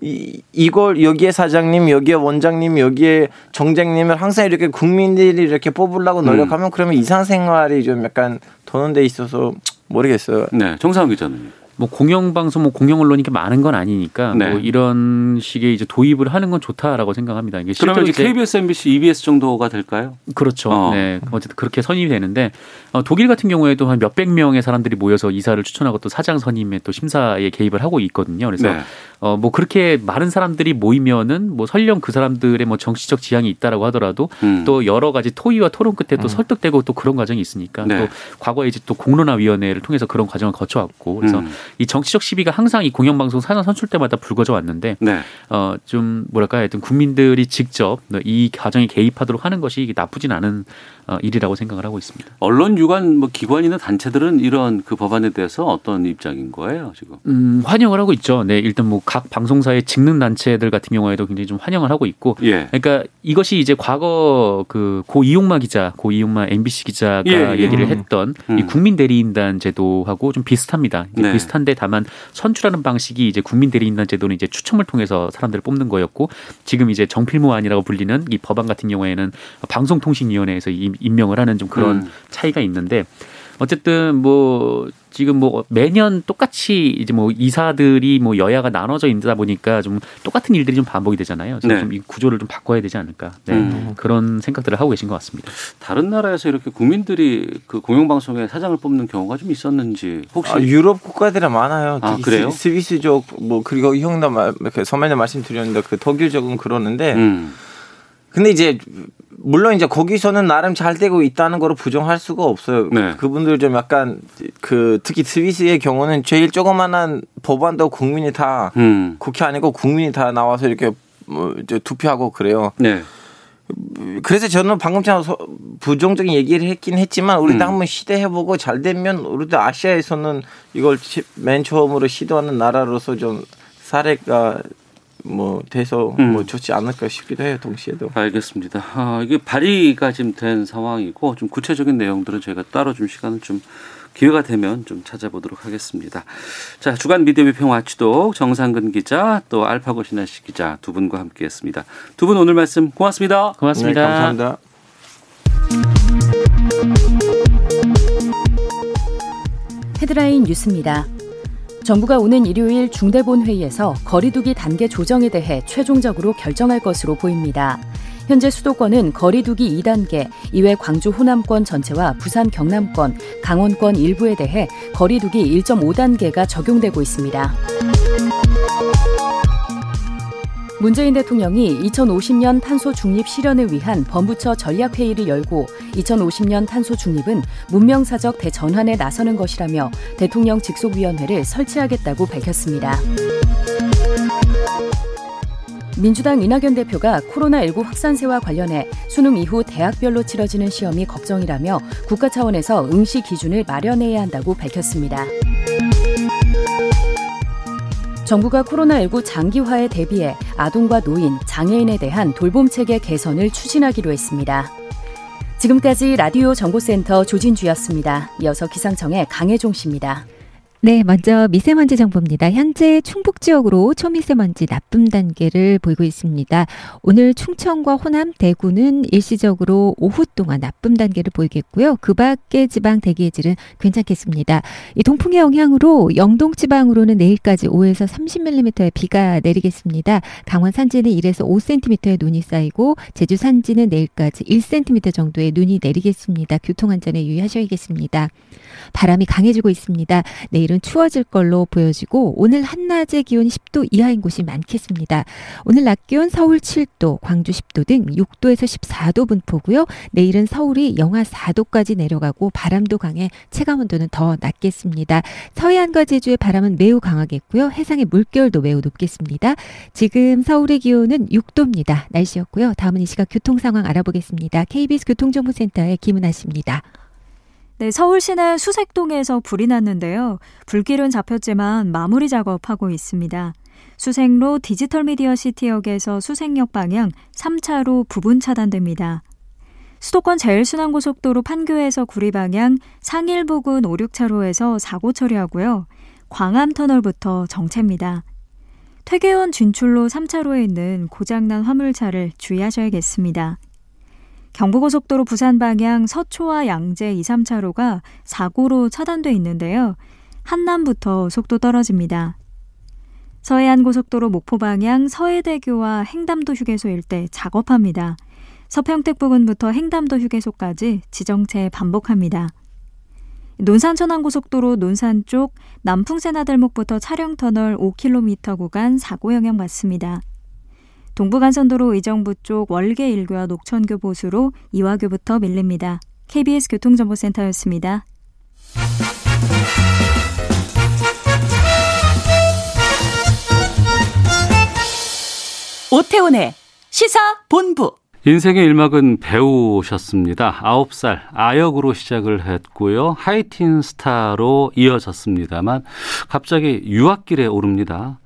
이, 이걸 여기에 사장님, 여기에 원장님, 여기에 정장님을 항상 이렇게 국민들이 이렇게 뽑으려고 노력하면 음. 그러면 이상생활이 좀 약간 도는 데 있어서 모르겠어요. 네, 정상훈 기자는. 뭐 공영방송, 뭐 공영언론이 이렇게 많은 건 아니니까 네. 뭐 이런 식의 이제 도입을 하는 건 좋다라고 생각합니다. 이게 그러면 이제 KBS, MBC, EBS 정도가 될까요? 그렇죠. 어. 네. 어쨌든 그렇게 선임이 되는데 어, 독일 같은 경우에도 한 몇백 명의 사람들이 모여서 이사를 추천하고 또 사장 선임에 또 심사에 개입을 하고 있거든요. 그래서 네. 어, 뭐 그렇게 많은 사람들이 모이면은 뭐 설령 그 사람들의 뭐 정치적 지향이 있다라고 하더라도 음. 또 여러 가지 토의와 토론 끝에 또 설득되고 또 그런 과정이 있으니까 네. 또 과거에 이제 또 공론화위원회를 통해서 그런 과정을 거쳐왔고 그래서 음. 이 정치적 시비가 항상 이 공영방송 사장 선출 때마다 불거져 왔는데 네. 어 좀 뭐랄까 하여튼 국민들이 직접 이 과정에 개입하도록 하는 것이 이게 나쁘진 않은 어, 일이라고 생각을 하고 있습니다. 언론 유관 뭐 기관이나 단체들은 이런 그 법안에 대해서 어떤 입장인 거예요, 지금? 음, 환영을 하고 있죠. 네, 일단 뭐 각 방송사의 직능 단체들 같은 경우에도 굉장히 좀 환영을 하고 있고 예. 그러니까 이것이 이제 과거 그 고 이용마 기자, 고 이용마 MBC 기자가 예, 예. 얘기를 음. 했던 음. 이 국민 대리인단 제도하고 좀 비슷합니다. 네. 비슷한데 다만 선출하는 방식이 이제 국민 대리인단 제도는 이제 추첨을 통해서 사람들을 뽑는 거였고 지금 이제 정필무안이라고 불리는 이 법안 같은 경우에는 방송통신위원회에서 임- 임명을 하는 좀 그런 음. 차이가 있는데 어쨌든 뭐 지금 뭐 매년 똑같이 이제 뭐 이사들이 뭐 여야가 나눠져 있다 보니까 좀 똑같은 일들이 좀 반복이 되잖아요. 그래서 네. 좀이 구조를 좀 바꿔야 되지 않을까. 네. 음. 그런 생각들을 하고 계신 것 같습니다. 다른 나라에서 이렇게 국민들이 그 공영방송에 사장을 뽑는 경우가 좀 있었는지 혹시 아, 유럽 국가들은 많아요. 아, 그래요? 스- 스위스족 뭐 그리고 형도 말- 그 서면에 말씀드렸는데 그 독일족은 그러는데 음. 근데 이제 물론 이제 거기서는 나름 잘 되고 있다는 거를 부정할 수가 없어요. 네. 그분들 좀 약간 그 특히 스위스의 경우는 제일 조그만한 법안도 국민이 다 음. 국회 아니고 국민이 다 나와서 이렇게 뭐 이제 투표하고 그래요. 네. 그래서 저는 방금처럼 서- 부정적인 얘기를 했긴 했지만 우리도 음. 한번 시도해보고 잘 되면 우리도 아시아에서는 이걸 시- 맨 처음으로 시도하는 나라로서 좀 사례가 뭐 돼서 음. 뭐 좋지 않을까 싶기도 해요. 동시에도. 알겠습니다. 아, 이게 발의가 지금 된 상황이고 좀 구체적인 내용들은 저희가 따로 좀 시간을 좀 기회가 되면 좀 찾아보도록 하겠습니다. 자, 주간 미디어 비평 와치독 정상근 기자 또 알파고 신하씨 기자 두 분과 함께했습니다. 두 분 오늘 말씀 고맙습니다. 고맙습니다. 네, 감사합니다. 헤드라인 뉴스입니다. 정부가 오는 일요일 중대본 회의에서 거리두기 단계 조정에 대해 최종적으로 결정할 것으로 보입니다. 현재 수도권은 거리두기 2단계, 이외 광주 호남권 전체와 부산 경남권, 강원권 일부에 대해 거리두기 1.5단계가 적용되고 있습니다. 문재인 대통령이 2050년 탄소 중립 실현을 위한 범부처 전략회의를 열고 2050년 탄소 중립은 문명사적 대전환에 나서는 것이라며 대통령 직속위원회를 설치하겠다고 밝혔습니다. 민주당 이낙연 대표가 코로나19 확산세와 관련해 수능 이후 대학별로 치러지는 시험이 걱정이라며 국가 차원에서 응시 기준을 마련해야 한다고 밝혔습니다. 정부가 코로나19 장기화에 대비해 아동과 노인, 장애인에 대한 돌봄 체계 개선을 추진하기로 했습니다. 지금까지 라디오 정보센터 조진주였습니다. 이어서 기상청의 강혜종 씨입니다. 네, 먼저 미세먼지 정보입니다. 현재 충북 지역으로 초미세먼지 나쁨 단계를 보이고 있습니다. 오늘 충청과 호남, 대구는 일시적으로 오후 동안 나쁨 단계를 보이겠고요. 그 밖의 지방 대기의 질은 괜찮겠습니다. 이 동풍의 영향으로 영동 지방으로는 내일까지 5에서 30mm의 비가 내리겠습니다. 강원 산지는 1에서 5cm의 눈이 쌓이고 제주 산지는 내일까지 1cm 정도의 눈이 내리겠습니다. 교통 안전에 유의하셔야겠습니다. 바람이 강해지고 있습니다. 내일은 추워질 걸로 보여지고 오늘 한낮의 기온 10도 이하인 곳이 많겠습니다. 오늘 낮 기온 서울 7도, 광주 10도 등 6도에서 14도 분포고요. 내일은 서울이 영하 4도까지 내려가고 바람도 강해 체감 온도는 더 낮겠습니다. 서해안과 제주의 바람은 매우 강하겠고요. 해상의 물결도 매우 높겠습니다. 지금 서울의 기온은 6도입니다. 날씨였고요. 다음은 이 시각 교통 상황 알아보겠습니다. KBS 교통정보센터의 김은아 씨입니다. 네, 서울 시내 수색동에서 불이 났는데요. 불길은 잡혔지만 마무리 작업하고 있습니다. 수색로 디지털 미디어 시티역에서 수색역 방향 3차로 부분 차단됩니다. 수도권 제일순환고속도로 판교에서 구리 방향 상일 부근 5, 6차로에서 사고 처리하고요. 광암 터널부터 정체입니다. 퇴계원 진출로 3차로에 있는 고장난 화물차를 주의하셔야겠습니다. 경부고속도로 부산 방향 서초와 양재 2, 3차로가 사고로 차단돼 있는데요. 한남부터 속도 떨어집니다. 서해안고속도로 목포 방향 서해대교와 행담도 휴게소 일대 작업합니다. 서평택 부근부터 행담도 휴게소까지 지정체 반복합니다. 논산 천안고속도로 논산 쪽 남풍세나들목부터 차량터널 5km 구간 사고 영향 받습니다. 동부간선도로 의정부 쪽 월계 1교와 녹천교 보수로 이화교부터 밀립니다. KBS 교통정보센터였습니다. 오태훈의 시사 본부. 인생의 일막은 배우셨습니다. 9살 아역으로 시작을 했고요. 하이틴 스타로 이어졌습니다만 갑자기 유학길에 오릅니다.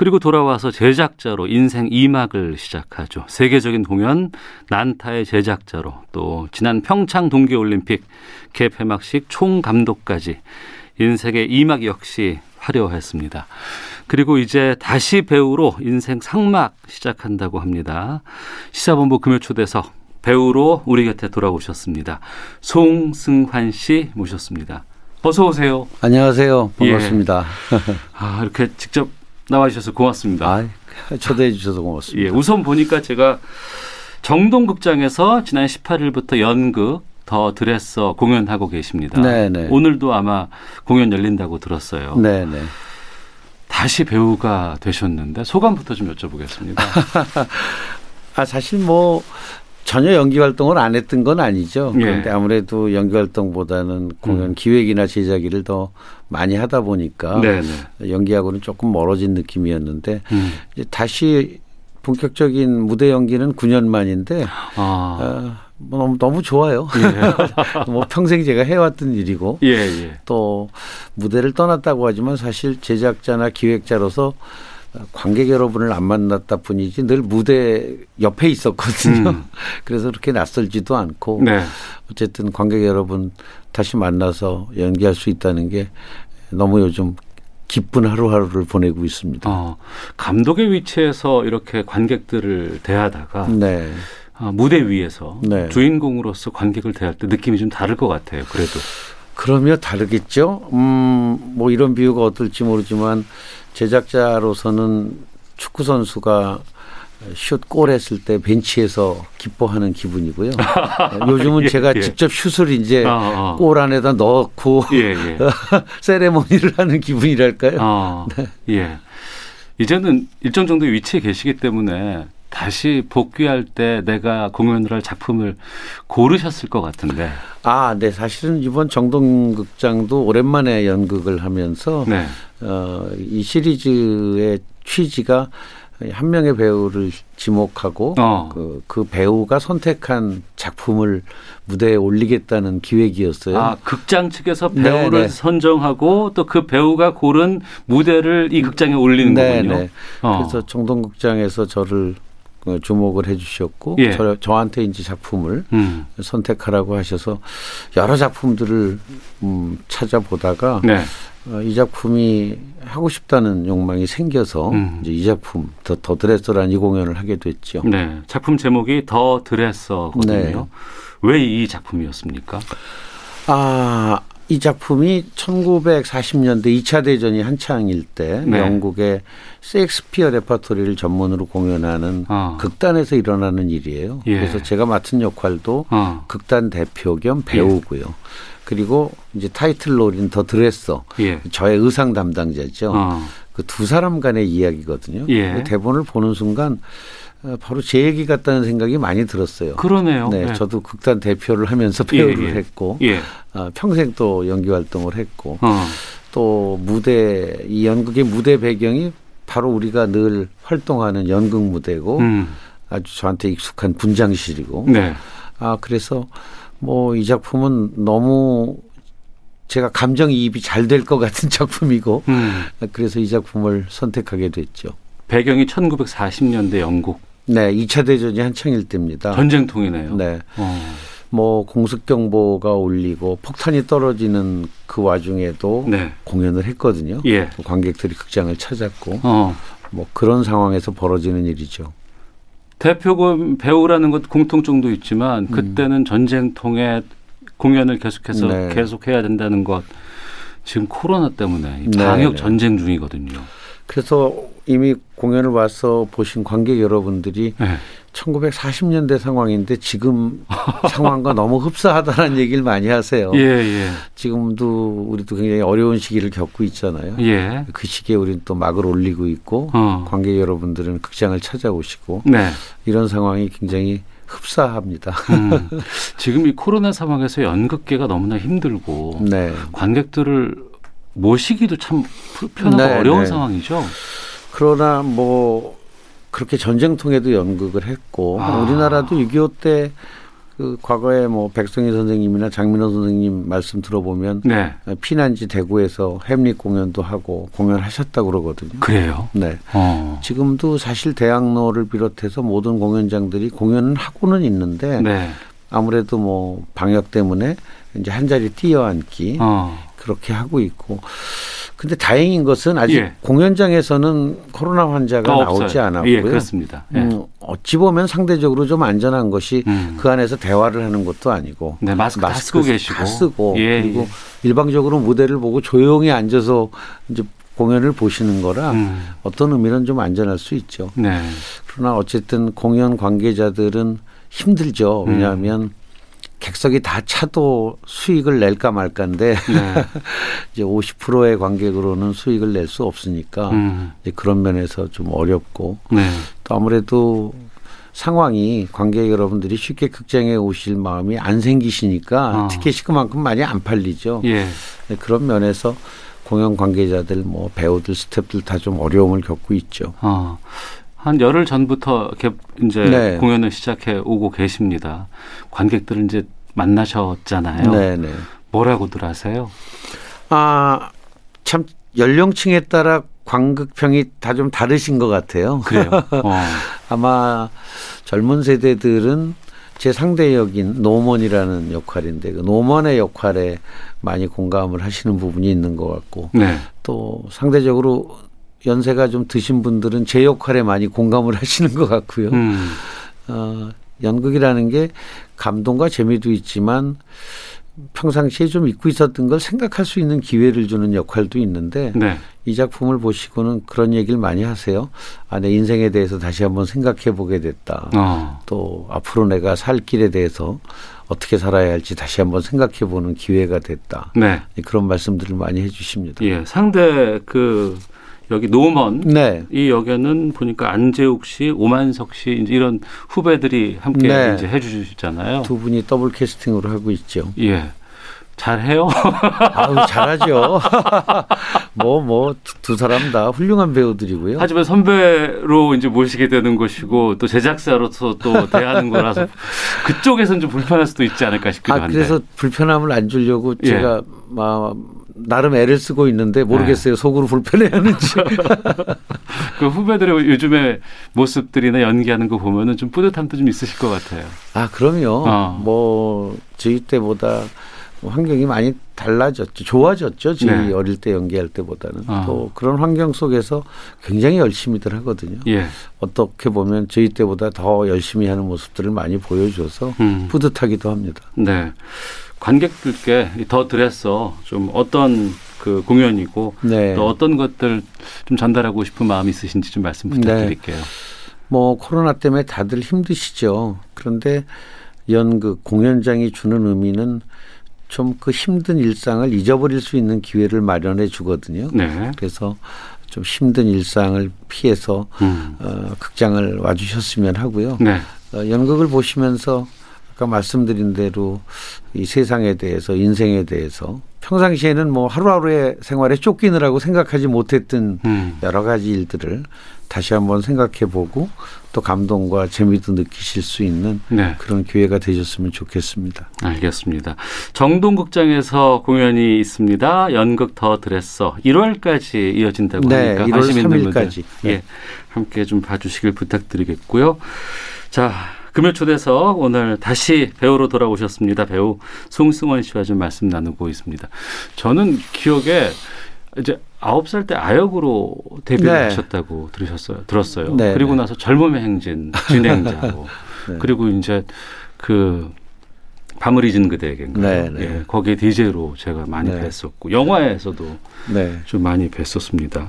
그리고 돌아와서 제작자로 인생 2막을 시작하죠. 세계적인 공연 난타의 제작자로 또 지난 평창 동계올림픽 개폐막식 총감독까지 인생의 2막 역시 화려했습니다. 그리고 이제 다시 배우로 인생 상막 시작한다고 합니다. 시사본부 금요초대석 배우로 우리 곁에 돌아오셨습니다. 송승환 씨 모셨습니다. 어서 오세요. 안녕하세요. 반갑습니다. 예. 아, 이렇게 직접 나와주셔서 고맙습니다. 아, 초대해 주셔서 고맙습니다. 예, 우선 보니까 제가 정동극장에서 지난 18일부터 연극 더 드레서 공연하고 계십니다. 네네. 오늘도 아마 공연 열린다고 들었어요. 네네. 다시 배우가 되셨는데 소감부터 좀 여쭤보겠습니다. 아 사실 뭐 전혀 연기 활동을 안 했던 건 아니죠. 예. 그런데 아무래도 연기 활동보다는 공연 음. 기획이나 제작 일을 더 많이 하다 보니까 네네. 연기하고는 조금 멀어진 느낌이었는데 음. 이제 다시 본격적인 무대 연기는 9년 만인데 아, 어, 뭐 너무 너무 좋아요. 예. 뭐 평생 제가 해왔던 일이고 예, 예. 또 무대를 떠났다고 하지만 사실 제작자나 기획자로서 관객 여러분을 안 만났다 뿐이지 늘 무대 옆에 있었거든요. 음. 그래서 그렇게 낯설지도 않고 네. 어쨌든 관객 여러분 다시 만나서 연기할 수 있다는 게 너무 요즘 기쁜 하루하루를 보내고 있습니다. 어, 감독의 위치에서 이렇게 관객들을 대하다가 네. 아, 무대 위에서 네. 주인공으로서 관객을 대할 때 느낌이 좀 다를 것 같아요. 그래도. 그러면 다르겠죠. 음, 뭐 이런 비유가 어떨지 모르지만 제작자로서는 축구 선수가 슛 골했을 때 벤치에서 기뻐하는 기분이고요. 요즘은 예, 제가 예. 직접 슛을 이제 아, 아. 골 안에다 넣고 예, 예. 세레모니를 하는 기분이랄까요. 아, 예. 이제는 일정 정도의 위치에 계시기 때문에 다시 복귀할 때 내가 공연을 할 작품을 고르셨을 것 같은데. 아, 네. 사실은 이번 정동극장도 오랜만에 연극을 하면서 네. 어, 이 시리즈의 취지가 한 명의 배우를 지목하고 어. 그, 그 배우가 선택한 작품을 무대에 올리겠다는 기획이었어요. 아, 극장 측에서 네, 배우를 네. 선정하고 또 그 배우가 고른 무대를 이 극장에 올리는 네, 거군요. 네. 어. 그래서 정동극장에서 저를 어, 주목을 해주셨고 예. 저, 저한테 이제 작품을 음. 선택하라고 하셔서 여러 작품들을 음, 찾아보다가 네. 어, 이 작품이 하고 싶다는 욕망이 생겨서 음. 이제 이 작품 더 더 드레스라는 이 공연을 하게 됐죠. 네. 작품 제목이 더 드레서거든요. 네. 왜이 작품이었습니까? 아, 이 작품이 1940년대 2차 대전이 한창일 때 네. 영국의 셰익스피어 레퍼토리를 전문으로 공연하는 아. 극단에서 일어나는 일이에요. 예. 그래서 제가 맡은 역할도 어. 극단 대표 겸 배우고요. 그리고 이제 타이틀 롤인 더 드레서 예. 저의 의상 담당자죠. 어. 그두 사람 간의 이야기거든요. 예. 그 대본을 보는 순간 어, 바로 제 얘기 같다는 생각이 많이 들었어요. 그러네요. 네, 네. 저도 극단 대표를 하면서 예, 배우를 예. 했고 예. 어, 평생 또 연기 활동을 했고 어. 또 무대 이 연극의 무대 배경이 바로 우리가 늘 활동하는 연극 무대고 음. 아주 저한테 익숙한 분장실이고 네. 아 그래서 뭐 이 작품은 너무 제가 감정이입이 잘 될 것 같은 작품이고 음. 그래서 이 작품을 선택하게 됐죠. 배경이 1940년대 영국 네, 2차 대전이 한창일 때입니다. 전쟁통이네요. 네. 어. 뭐 공습 경보가 울리고 폭탄이 떨어지는 그 와중에도 네. 공연을 했거든요. 예. 관객들이 극장을 찾았고 어. 뭐 그런 상황에서 벌어지는 일이죠. 대표금 배우라는 것 공통점도 있지만 그때는 전쟁통에 공연을 계속해서 네. 계속해야 된다는 것 지금 코로나 때문에 이 네, 방역 네. 전쟁 중이거든요. 그래서 이미 공연을 와서 보신 관객 여러분들이 네. 1940년대 상황인데 지금 상황과 너무 흡사하다는 얘기를 많이 하세요. 예, 예. 지금도 우리도 굉장히 어려운 시기를 겪고 있잖아요. 예. 그 시기에 우리는 또 막을 올리고 있고 어. 관객 여러분들은 극장을 찾아오시고 네. 이런 상황이 굉장히 흡사합니다. 음. 지금 이 코로나 상황에서 연극계가 너무나 힘들고 네. 관객들을 모시기도 참 불편하고 네, 어려운 네. 상황이죠. 그러나 뭐 그렇게 전쟁통에도 연극을 했고 아. 우리나라도 6.25때 그 과거에 뭐 백성희 선생님이나 장민호 선생님 말씀 들어보면 네. 피난지 대구에서 햄릿 공연도 하고 공연하셨다고 그러거든요. 그래요. 네. 어. 지금도 사실 대학로를 비롯해서 모든 공연장들이 공연은 하고는 있는데 네. 아무래도 뭐 방역 때문에 이제 한 자리 뛰어앉기 어. 그렇게 하고 있고 근데 다행인 것은 아직 예. 공연장에서는 코로나 환자가 더 나오지 없어요. 않았고요. 예, 그렇습니다. 예. 음, 어찌 보면 상대적으로 좀 안전한 것이 음. 그 안에서 대화를 하는 것도 아니고 네, 마스크 다 쓰고 계시고. 다 쓰고 예, 그리고 예. 일방적으로 무대를 보고 조용히 앉아서 이제 공연을 보시는 거라 음. 어떤 의미는 좀 안전할 수 있죠. 네. 그러나 어쨌든 공연 관계자들은 힘들죠. 음. 왜냐하면 객석이 다 차도 수익을 낼까 말까인데 네. 이제 50%의 관객으로는 수익을 낼 수 없으니까 음. 이제 그런 면에서 좀 어렵고 네. 또 아무래도 상황이 관객 여러분들이 쉽게 극장에 오실 마음이 안 생기시니까 어. 티켓이 그만큼 많이 안 팔리죠. 예. 네, 그런 면에서 공연 관계자들 뭐 배우들 스태프들 다 좀 어려움을 겪고 있죠. 어. 한 열흘 전부터 이렇게 이제 네. 공연을 시작해 오고 계십니다. 관객들을 이제 만나셨잖아요. 네, 네. 뭐라고들 하세요? 아, 참 연령층에 따라 관극평이 다 좀 다르신 것 같아요. 그래요. 어. 아마 젊은 세대들은 제 상대 역인 노먼이라는 역할인데 그 노먼의 역할에 많이 공감을 하시는 부분이 있는 것 같고 네. 또 상대적으로 연세가 좀 드신 분들은 제 역할에 많이 공감을 하시는 것 같고요. 음. 어, 연극이라는 게 감동과 재미도 있지만 평상시에 좀 잊고 있었던 걸 생각할 수 있는 기회를 주는 역할도 있는데 네. 이 작품을 보시고는 그런 얘기를 많이 하세요. 아, 내 인생에 대해서 다시 한번 생각해 보게 됐다. 어. 또 앞으로 내가 살 길에 대해서 어떻게 살아야 할지 다시 한번 생각해 보는 기회가 됐다. 네. 그런 말씀들을 많이 해 주십니다. 예. 상대 그 여기 노먼 네. 이 역에는 보니까 안재욱 씨, 오만석 씨 이제 이런 후배들이 함께 네. 이제 해주시잖아요. 두 분이 더블 캐스팅으로 하고 있죠. 예. 잘해요. 아우 잘하죠. 뭐 뭐 두 사람 다 훌륭한 배우들이고요. 하지만 선배로 이제 모시게 되는 것이고 또 제작사로서 또 대하는 거라서 그쪽에서는 좀 불편할 수도 있지 않을까 싶기도 아 한데. 그래서 불편함을 안 주려고 예. 제가 막 나름 애를 쓰고 있는데 모르겠어요. 속으로 불편해하는지. 그 후배들의 요즘의 모습들이나 연기하는 거 보면은 좀 뿌듯함도 좀 있으실 것 같아요. 아 그럼요. 어. 뭐 저희 때보다 환경이 많이 달라졌죠. 좋아졌죠. 저희 네. 어릴 때 연기할 때보다는 어. 또 그런 환경 속에서 굉장히 열심히들 하거든요. 예. 어떻게 보면 저희 때보다 더 열심히 하는 모습들을 많이 보여줘서 음. 뿌듯하기도 합니다. 네. 관객들께 더 드레서 좀 어떤 그 공연이고 네. 또 어떤 것들 좀 전달하고 싶은 마음이 있으신지 좀 말씀 부탁드릴게요. 뭐 코로나 때문에 다들 힘드시죠. 그런데 연극 공연장이 주는 의미는 좀 그 힘든 일상을 잊어버릴 수 있는 기회를 마련해 주거든요. 네. 그래서 좀 힘든 일상을 피해서 음. 어, 극장을 와주셨으면 하고요. 네. 어, 연극을 보시면서 아까 말씀드린 대로 이 세상에 대해서 인생에 대해서 평상시에는 뭐 하루하루의 생활에 쫓기느라고 생각하지 못했던 음. 여러 가지 일들을 다시 한번 생각해 보고 또 감동과 재미도 느끼실 수 있는 네. 그런 기회가 되셨으면 좋겠습니다. 알겠습니다. 정동극장에서 공연이 있습니다. 연극 더 드레서 1월까지 이어진다고 네, 하니까 1월 관심 있는 3일 분들 까지. 네. 예, 함께 좀 봐주시길 부탁드리겠고요. 자. 금요 초대석 오늘 다시 배우로 돌아오셨습니다. 배우 송승원 씨와 좀 말씀 나누고 있습니다. 저는 기억에 이제 아홉 살 때 아역으로 데뷔를 네. 하셨다고 들으셨어요. 들었어요. 네, 그리고 네. 나서 젊음의 행진 진행자고 네. 그리고 이제 그 밤을 잊은 그대에게인가요? 네, 네. 예, 거기에 DJ로 제가 많이 네. 뵀었고 영화에서도 네. 좀 많이 뵀었습니다.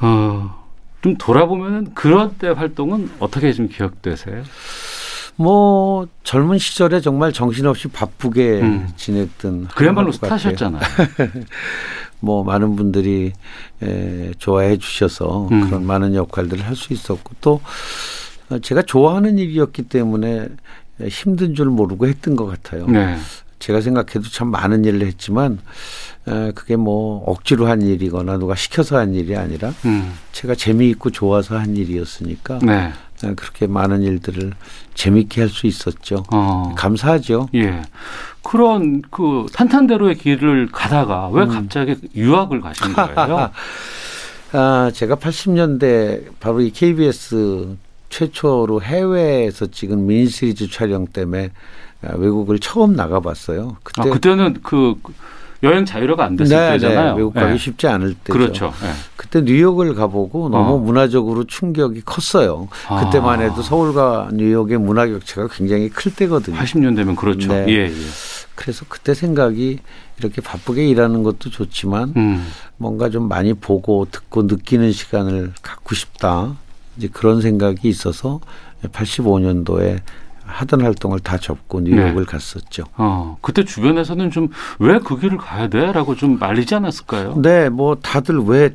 어, 좀 돌아보면 그런 때 활동은 어떻게 좀 기억되세요? 뭐 젊은 시절에 정말 정신없이 바쁘게 음. 지냈던 그야말로. 스타셨잖아요. 뭐 많은 분들이 에, 좋아해 주셔서 음. 그런 많은 역할들을 할 수 있었고 또 어, 제가 좋아하는 일이었기 때문에 힘든 줄 모르고 했던 것 같아요. 네. 제가 생각해도 참 많은 일을 했지만 에, 그게 뭐 억지로 한 일이거나 누가 시켜서 한 일이 아니라 음. 제가 재미있고 좋아서 한 일이었으니까 네. 에, 그렇게 많은 일들을 재미있게 할 수 있었죠. 어. 감사하죠. 예. 그런 그 탄탄대로의 길을 가다가 왜 음. 갑자기 유학을 가신 거예요? 아, 제가 80년대 바로 이 KBS 최초로 해외에서 찍은 미니시리즈 촬영 때문에 아, 외국을 처음 나가봤어요. 아, 그때는 그 여행 자유로가 안 됐을 네, 때잖아요. 네, 외국 가기 예. 쉽지 않을 때죠. 그렇죠. 예. 그때 뉴욕을 가보고 너무 어. 문화적으로 충격이 컸어요. 아. 그때만 해도 서울과 뉴욕의 문화 격차가 굉장히 클 때거든요. 80년대면 그렇죠. 네. 예, 예. 그래서 그때 생각이 이렇게 바쁘게 일하는 것도 좋지만 음. 뭔가 좀 많이 보고 듣고 느끼는 시간을 갖고 싶다. 이제 그런 생각이 있어서 85년도에 하던 활동을 다 접고 뉴욕을 네. 갔었죠. 어, 그때 주변에서는 좀 왜 그 길을 가야 돼? 라고 좀 말리지 않았을까요? 네, 뭐 다들 왜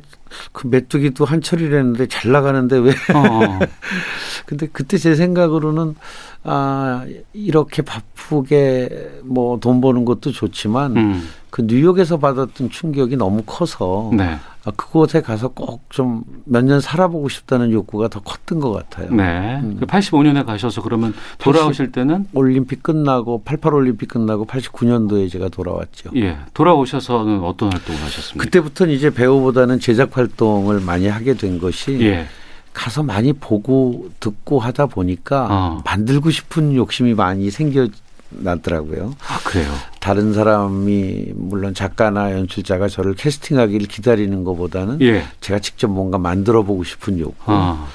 그 메뚜기도 한철이라는데 잘 나가는데 왜? 어. 근데 그때 제 생각으로는 아 이렇게 바쁘게 뭐 돈 버는 것도 좋지만 음. 그 뉴욕에서 받았던 충격이 너무 커서 네. 아, 그곳에 가서 꼭 좀 몇 년 살아보고 싶다는 욕구가 더 컸던 것 같아요. 네. 음. 그 85년에 가셔서 그러면 돌아오실 때는 올림픽 끝나고 88 올림픽 끝나고 89년도에 제가 돌아왔죠. 예, 돌아오셔서는 어떤 활동을 하셨습니까? 그때부터는 이제 배우보다는 제작 활동을 많이 하게 된 것이 예. 가서 많이 보고 듣고 하다 보니까 어. 만들고 싶은 욕심이 많이 생겨 나더라고요. 아, 그래요. 다른 사람이 물론 작가나 연출자가 저를 캐스팅하기를 기다리는 것보다는 예. 제가 직접 뭔가 만들어 보고 싶은 욕구. 아,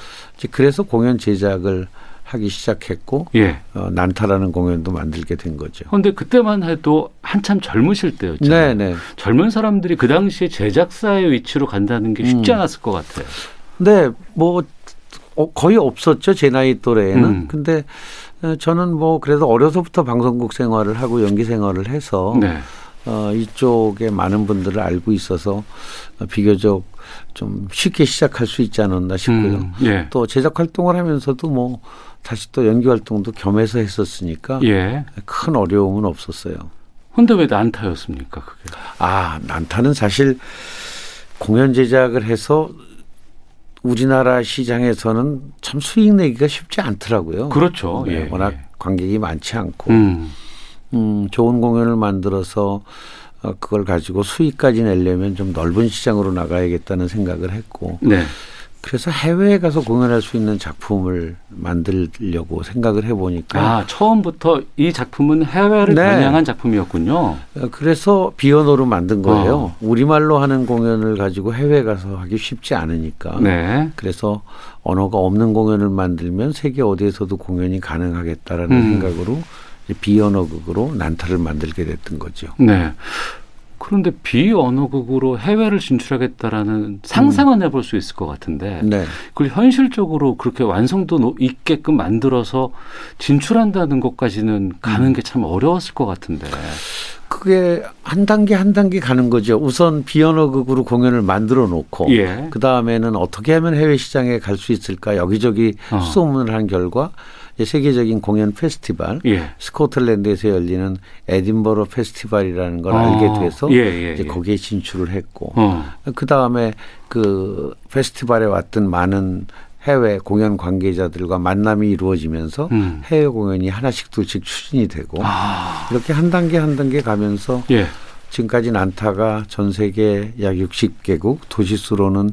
그래서 공연 제작을 하기 시작했고 예. 어, 난타라는 공연도 만들게 된 거죠. 그런데 그때만 해도 한참 젊으실 때였잖아요. 네, 네. 젊은 사람들이 그 당시에 제작사의 위치로 간다는 게 쉽지 음. 않았을 것 같아요. 네, 뭐 어, 거의 없었죠 제 나이 또래에는. 음. 근데 어, 저는 뭐 그래도 어려서부터 방송국 생활을 하고 연기 생활을 해서 네. 어, 이쪽에 많은 분들을 알고 있어서 어, 비교적 좀 쉽게 시작할 수 있지 않았나 싶고요. 음, 예. 또 제작 활동을 하면서도 뭐 다시 또 연기 활동도 겸해서 했었으니까 예. 큰 어려움은 없었어요. 근데 왜 난타였습니까, 그게? 아, 난타는 사실 공연 제작을 해서 우리나라 시장에서는 참 수익 내기가 쉽지 않더라고요. 그렇죠. 네, 예. 워낙 예. 관객이 많지 않고 음. 음, 좋은 공연을 만들어서 어, 그걸 가지고 수익까지 내려면 좀 넓은 시장으로 나가야겠다는 생각을 했고 네. 그래서 해외에 가서 공연할 수 있는 작품을 만들려고 생각을 해보니까 아, 처음부터 이 작품은 해외를 네. 겨냥한 작품이었군요. 어, 그래서 비언어로 만든 거예요. 어. 우리말로 하는 공연을 가지고 해외 가서 하기 쉽지 않으니까. 네. 그래서 언어가 없는 공연을 만들면 세계 어디에서도 공연이 가능하겠다라는 음. 생각으로 비언어극으로 난타를 만들게 됐던 거죠. 네. 그런데 비언어극으로 해외를 진출하겠다라는 상상은 해볼 수 있을 것 같은데 네. 그걸 현실적으로 그렇게 완성도 노- 있게끔 만들어서 진출한다는 것까지는 가는 음. 게참 어려웠을 것 같은데. 그게 한 단계 한 단계 가는 거죠. 우선 비언어극으로 공연을 만들어 놓고 예. 그 다음에는 어떻게 하면 해외 시장에 갈 수 있을까 여기저기 어. 수소문을 한 결과 세계적인 공연 페스티벌 예. 스코틀랜드에서 열리는 에딘버러 페스티벌이라는 걸 아, 알게 돼서 예, 예, 이제 예. 거기에 진출을 했고 어. 그 다음에 그 페스티벌에 왔던 많은 해외 공연 관계자들과 만남이 이루어지면서 음. 해외 공연이 하나씩 둘씩 추진이 되고 아. 이렇게 한 단계 한 단계 가면서 예. 지금까지 난타가 전 세계 약 60개국 도시수로는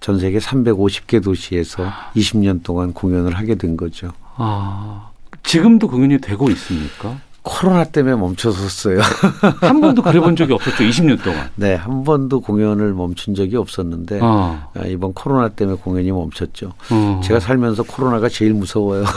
전 세계 350개 도시에서 20년 동안 공연을 하게 된 거죠. 아. 지금도 공연이 되고 있습니까? 코로나 때문에 멈춰섰어요. 한 번도 그래 본 적이 없었죠. 20년 동안. 네, 한 번도 공연을 멈춘 적이 없었는데 어. 아, 이번 코로나 때문에 공연이 멈췄죠. 어. 제가 살면서 코로나가 제일 무서워요.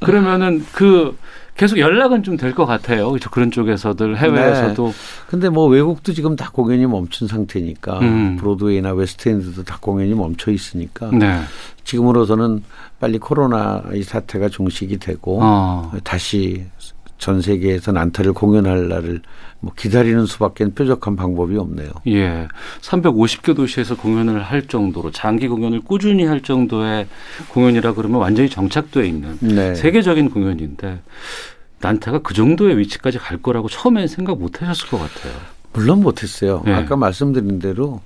그러면은 그 계속 연락은 좀 될 것 같아요. 그렇죠. 그런 쪽에서들 해외에서도 근데 뭐 외국도 지금 다 공연이 멈춘 상태니까 음. 브로드웨이나 웨스트엔드도 다 공연이 멈춰 있으니까 네. 지금으로서는 빨리 코로나 이 사태가 종식이 되고 어. 다시 전 세계에서 난타를 공연할 날을 뭐 기다리는 수밖에 뾰족한 방법이 없네요. 예. 350개 도시에서 공연을 할 정도로 장기 공연을 꾸준히 할 정도의 공연이라 그러면 완전히 정착돼 있는 네. 세계적인 공연인데 난타가 그 정도의 위치까지 갈 거라고 처음엔 생각 못 하셨을 것 같아요. 물론 못 했어요. 네. 아까 말씀드린 대로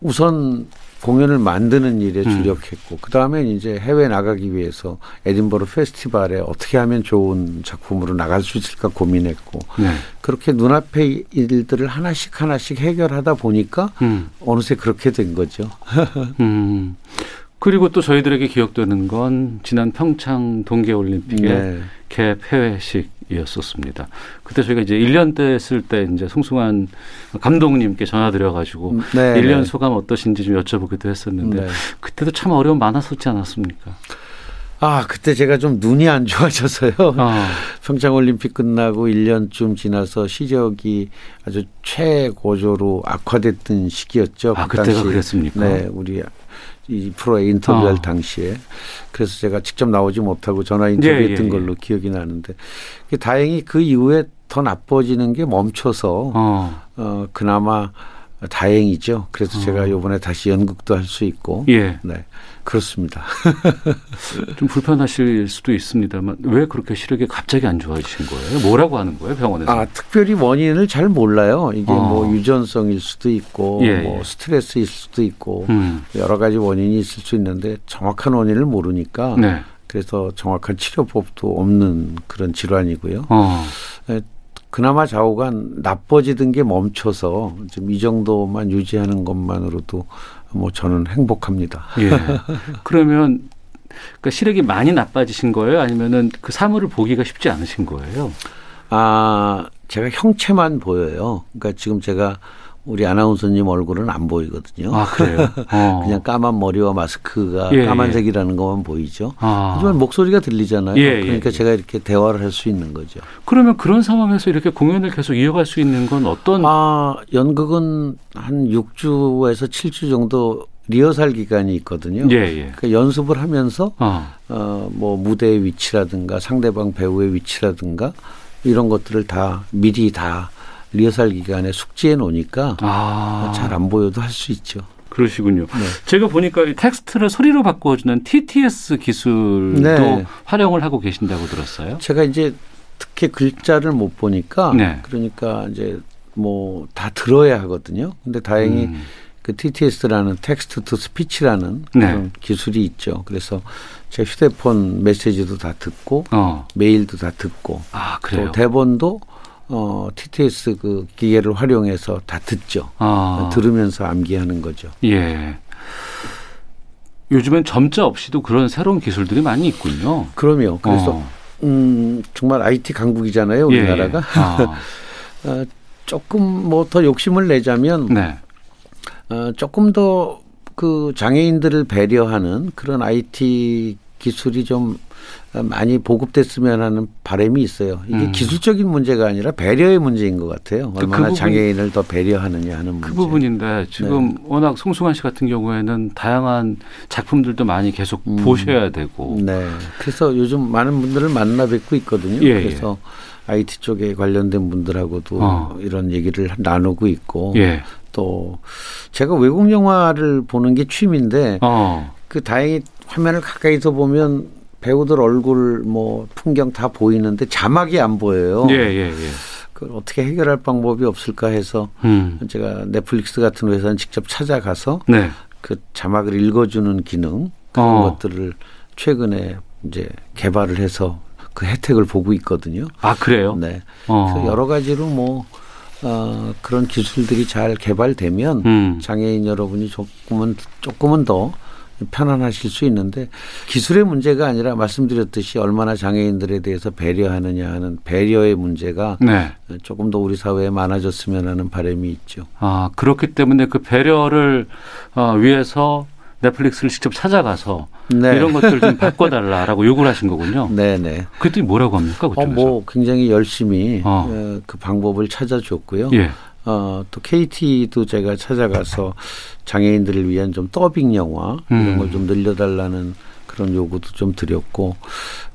우선 공연을 만드는 일에 음. 주력했고 그 다음에 이제 해외 나가기 위해서 에딘버러 페스티벌에 어떻게 하면 좋은 작품으로 나갈 수 있을까 고민했고 네. 그렇게 눈앞의 일들을 하나씩 하나씩 해결하다 보니까 음. 어느새 그렇게 된 거죠. 음. 그리고 또 저희들에게 기억되는 건 지난 평창 동계올림픽의 네. 캡 해외식 이었었습니다. 그때 저희가 이제 1년 때 했을 때 이제 송승환 감독님께 전화 드려가지고 네, 1년 네. 소감 어떠신지 좀 여쭤보기도 했었는데 네. 그때도 참 어려움 많았었지 않았습니까? 아 그때 제가 좀 눈이 안 좋아져서요. 아. 평창 올림픽 끝나고 1년쯤 지나서 시력이 아주 최고조로 악화됐던 시기였죠. 아, 그 그때가. 그랬습니까? 네, 우리 이 프로에 인터뷰할 아. 당시에 그래서 제가 직접 나오지 못하고 전화 인터뷰했던 예, 예, 예. 걸로 기억이 나는데 다행히 그 이후에 더 나빠지는 게 멈춰서 어. 어 그나마 다행이죠. 그래서 제가 요번에 다시 연극도 할 수 있고 예. 네 그렇습니다. 좀 불편하실 수도 있습니다만 왜 그렇게 시력이 갑자기 안 좋아지신 거예요? 뭐라고 하는 거예요, 병원에서? 아, 특별히 원인을 잘 몰라요. 이게 어. 뭐 유전성일 수도 있고 예, 뭐 예. 스트레스일 수도 있고 음. 여러 가지 원인이 있을 수 있는데 정확한 원인을 모르니까 네. 그래서 정확한 치료법도 없는 그런 질환이고요. 어. 에, 그나마 좌우간 나빠지던 게 멈춰서 지금 이 정도만 유지하는 것만으로도 뭐 저는 행복합니다. 예. 그러면 그러니까 시력이 많이 나빠지신 거예요? 아니면은 그 사물을 보기가 쉽지 않으신 거예요? 아, 제가 형체만 보여요. 그러니까 지금 제가 우리 아나운서님 얼굴은 안 보이거든요. 아, 그래요? 어. 그냥 까만 머리와 마스크가 예, 까만색이라는 것만 보이죠. 아. 하지만 목소리가 들리잖아요. 예, 예, 그러니까 예. 제가 이렇게 대화를 할 수 있는 거죠. 그러면 그런 상황에서 이렇게 공연을 계속 이어갈 수 있는 건 어떤 아, 연극은 한 6주에서 7주 정도 리허설 기간이 있거든요. 예, 예. 그러니까 연습을 하면서 어. 어, 뭐 무대의 위치라든가 상대방 배우의 위치라든가 이런 것들을 다 미리 다 리허설 기간에 숙지해 놓으니까 아. 잘안 보여도 할 수 있죠. 그러시군요. 네. 제가 보니까 이 텍스트를 소리로 바꿔주는 TTS 기술도 네. 활용을 하고 계신다고 들었어요. 제가 이제 특히 글자를 못 보니까 네. 그러니까 이제 뭐 다 들어야 하거든요. 근데 다행히 음. 그 TTS라는 text to speech라는 네. 그런 기술이 있죠. 그래서 제 휴대폰 메시지도 다 듣고 어. 메일도 다 듣고 아? 또 대본도 어 TTS 그 기계를 활용해서 다 듣죠. 아. 들으면서 암기하는 거죠. 예. 요즘엔 점자 없이도 그런 새로운 기술들이 많이 있군요. 그럼요. 그래서 어. 음 정말 IT 강국이잖아요, 예, 우리나라가. 예. 아. 어, 조금 뭐 더 욕심을 내자면 네. 어, 조금 더 그 장애인들을 배려하는 그런 IT 기술이 좀 많이 보급됐으면 하는 바람이 있어요. 이게 음. 기술적인 문제가 아니라 배려의 문제인 것 같아요. 그 얼마나 부분- 장애인을 더 배려하느냐 하는 문제. 그 부분인데 지금 네. 워낙 송승환 씨 같은 경우에는 다양한 작품들도 많이 계속 음. 보셔야 되고. 네. 그래서 요즘 많은 분들을 만나 뵙고 있거든요. 예, 그래서 IT 쪽에 관련된 분들하고도 어. 이런 얘기를 나누고 있고 예. 또 제가 외국 영화를 보는 게 취미인데 어. 그 다행히 화면을 가까이서 보면 배우들 얼굴 뭐 풍경 다 보이는데 자막이 안 보여요. 예, 예, 예. 그걸 어떻게 해결할 방법이 없을까 해서 음. 제가 넷플릭스 같은 회사는 직접 찾아가서 네. 그 자막을 읽어주는 기능 그런 어. 것들을 최근에 이제 개발을 해서 그 혜택을 보고 있거든요. 아, 그래요? 네. 어. 그래서 여러 가지로 뭐 어, 그런 기술들이 잘 개발되면 음. 장애인 여러분이 조금은 조금은 더 편안하실 수 있는데 기술의 문제가 아니라 말씀드렸듯이 얼마나 장애인들에 대해서 배려하느냐 하는 배려의 문제가 네. 조금 더 우리 사회에 많아졌으면 하는 바람이 있죠. 아, 그렇기 때문에 그 배려를 어, 위해서 넷플릭스를 직접 찾아가서 네. 이런 것들 좀 바꿔달라라고 요구를 하신 거군요. 네네. 그랬더니 뭐라고 합니까? 어, 그쪽에서? 뭐 굉장히 열심히 어. 어, 그 방법을 찾아줬고요. 예. 어, 또 KT도 제가 찾아가서 장애인들을 위한 좀 더빙 영화 이런 음. 걸좀 늘려달라는 그런 요구도 좀 드렸고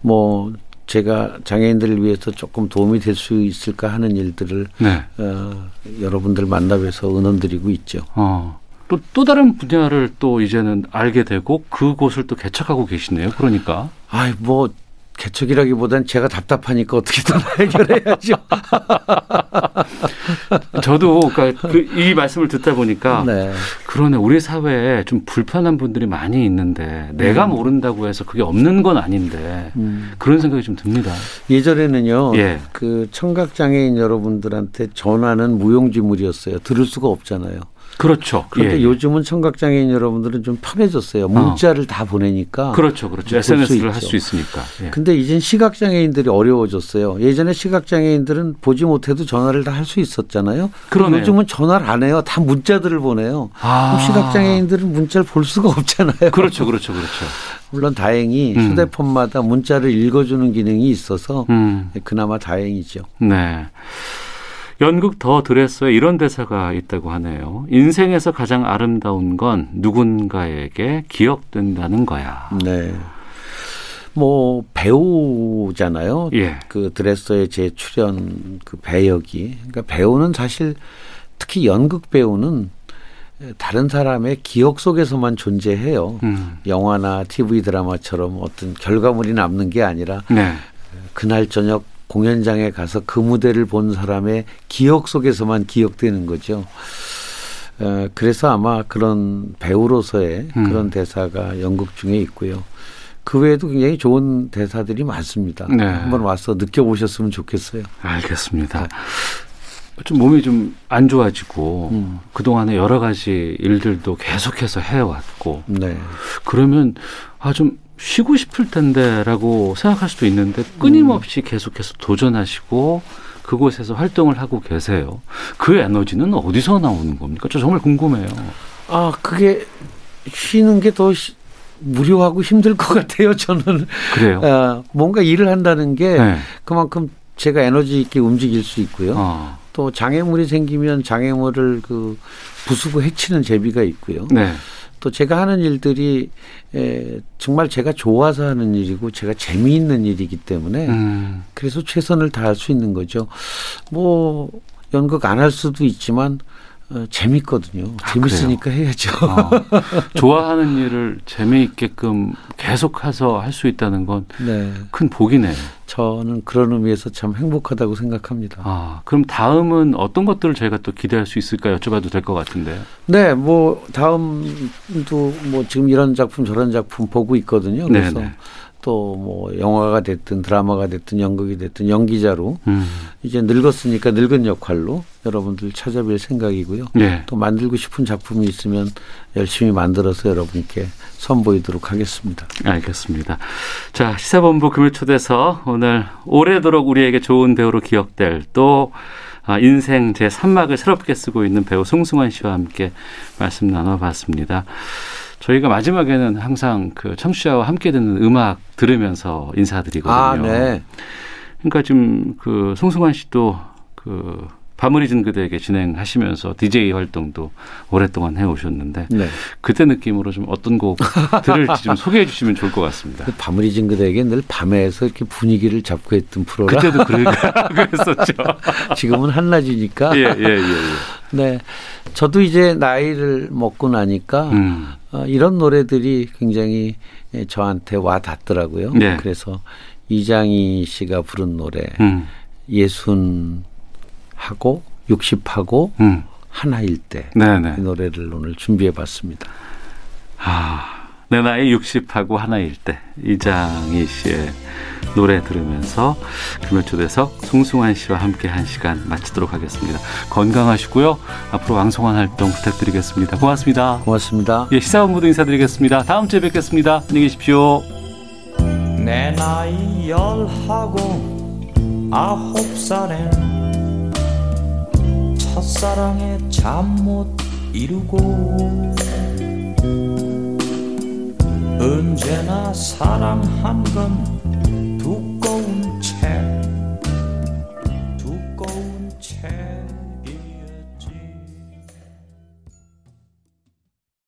뭐 제가 장애인들을 위해서 조금 도움이 될 수 있을까 하는 일들을 네. 어, 여러분들 만나뵈서 의논드리고 있죠. 어. 또, 또 다른 분야를 또 이제는 알게 되고 그곳을 또 개척하고 계시네요. 그러니까. 아이 뭐 개척이라기보단 제가 답답하니까 어떻게든 해결해야죠. 저도 그러니까 그, 이 말씀을 듣다 보니까 네. 그러네 우리 사회에 좀 불편한 분들이 많이 있는데 내가 음. 모른다고 해서 그게 없는 건 아닌데 음. 그런 생각이 좀 듭니다. 예전에는요. 예. 그 청각 장애인 여러분들한테 전화는 무용지물이었어요. 들을 수가 없잖아요. 그렇죠. 그런데 예, 예. 요즘은 청각 장애인 여러분들은 좀 편해졌어요. 문자를 다 보내니까. 그렇죠, 그렇죠. SNS를 할. 수 있으니까. 예. 근데 이젠 시각 장애인들이 어려워졌어요. 예전에 시각 장애인들은 보지 못해도 전화를 다 할 수 있었잖아요. 그러네요. 요즘은 전화를 안 해요. 다 문자들을 보내요. 아. 그럼 시각 장애인들은 문자를 볼 수가 없잖아요. 그렇죠, 그렇죠, 그렇죠. 물론 다행히 음. 휴대폰마다 문자를 읽어주는 기능이 있어서 음. 그나마 다행이죠. 네. 연극 더 드레서에 이런 대사가 있다고 하네요. 인생에서 가장 아름다운 건 누군가에게 기억된다는 거야. 네. 뭐 배우잖아요. 예. 그 드레서의 제 출연 그 배역이. 그러니까 배우는 사실 특히 연극 배우는 다른 사람의 기억 속에서만 존재해요. 음. 영화나 TV 드라마처럼 어떤 결과물이 남는 게 아니라 네. 그날 저녁 공연장에 가서 그 무대를 본 사람의 기억 속에서만 기억되는 거죠. 어, 그래서 아마 그런 배우로서의 음. 그런 대사가 연극 중에 있고요. 그 외에도 굉장히 좋은 대사들이 많습니다. 네. 한번 와서 느껴보셨으면 좋겠어요. 알겠습니다. 좀 몸이 좀 안 좋아지고 음. 그동안에 여러 가지 일들도 계속해서 해왔고 네. 그러면 아 좀 쉬고 싶을 텐데라고 생각할 수도 있는데 끊임없이 계속해서 도전하시고 그곳에서 활동을 하고 계세요. 그 에너지는 어디서 나오는 겁니까? 저 정말 궁금해요. 아, 그게 쉬는 게 더 무료하고 힘들 것 같아요, 저는. 그래요? 어, 뭔가 일을 한다는 게 네. 그만큼 제가 에너지 있게 움직일 수 있고요. 어. 또 장애물이 생기면 장애물을 그 부수고 해치는 재미가 있고요. 네. 또 제가 하는 일들이 에, 정말 제가 좋아서 하는 일이고 제가 재미있는 일이기 때문에 음. 그래서 최선을 다할 수 있는 거죠. 뭐 연극 안 할 수도 있지만 어, 재밌거든요. 재밌으니까 해야죠. 어, 좋아하는 일을 재미있게끔 계속해서 할 수 있다는 건큰 네. 복이네요. 저는 그런 의미에서 참 행복하다고 생각합니다. 아, 그럼 다음은 어떤 것들을 저희가 또 기대할 수 있을까 여쭤봐도 될 것 같은데요. 네, 뭐 다음도 뭐 지금 이런 작품 저런 작품 보고 있거든요. 그래서 네네. 또 뭐 영화가 됐든 드라마가 됐든 연극이 됐든 연기자로 음. 이제 늙었으니까 늙은 역할로 여러분들 찾아뵐 생각이고요. 네. 또 만들고 싶은 작품이 있으면 열심히 만들어서 여러분께 선보이도록 하겠습니다. 알겠습니다. 자, 시사본부 금요초대서 오늘 오래도록 우리에게 좋은 배우로 기억될 또 아, 인생 제 3막을 새롭게 쓰고 있는 배우 송승환 씨와 함께 말씀 나눠봤습니다. 저희가 마지막에는 항상 그 청취자와 함께 듣는 음악 들으면서 인사드리거든요. 아, 네. 그러니까 지금 그 송승환 씨도 그 밤을 잊은 그대에게 진행하시면서 DJ 활동도 오랫동안 해오셨는데 네. 그때 느낌으로 좀 어떤 곡 들을지 좀 소개해 주시면 좋을 것 같습니다. 그 밤을 잊은 그대에게 늘 밤에서 이렇게 분위기를 잡고 했던 프로라. 그때도 그래, 그랬었죠. 지금은 한낮이니까. 예, 예, 예. 예. 네. 저도 이제 나이를 먹고 나니까 음. 어, 이런 노래들이 굉장히 예, 저한테 와 닿더라고요. 네. 그래서 이장희 씨가 부른 노래 음. 예순 하고 60하고 음. 하나일 때 네네. 이 노래를 오늘 준비해 봤습니다. 아, 내 나이 60하고 하나일 때 이장희 씨의 노래 들으면서 금요초대석 송승환 씨와 함께 한 시간 마치도록 하겠습니다. 건강하시고요. 앞으로 왕성한 활동 부탁드리겠습니다. 고맙습니다. 고맙습니다. 예, 시사본부도 인사드리겠습니다. 다음 주에 뵙겠습니다. 안녕히 계십시오. 내 나이 열하고 아홉 살엔 첫사랑에 잠 못 이루고 언제나 사랑한 건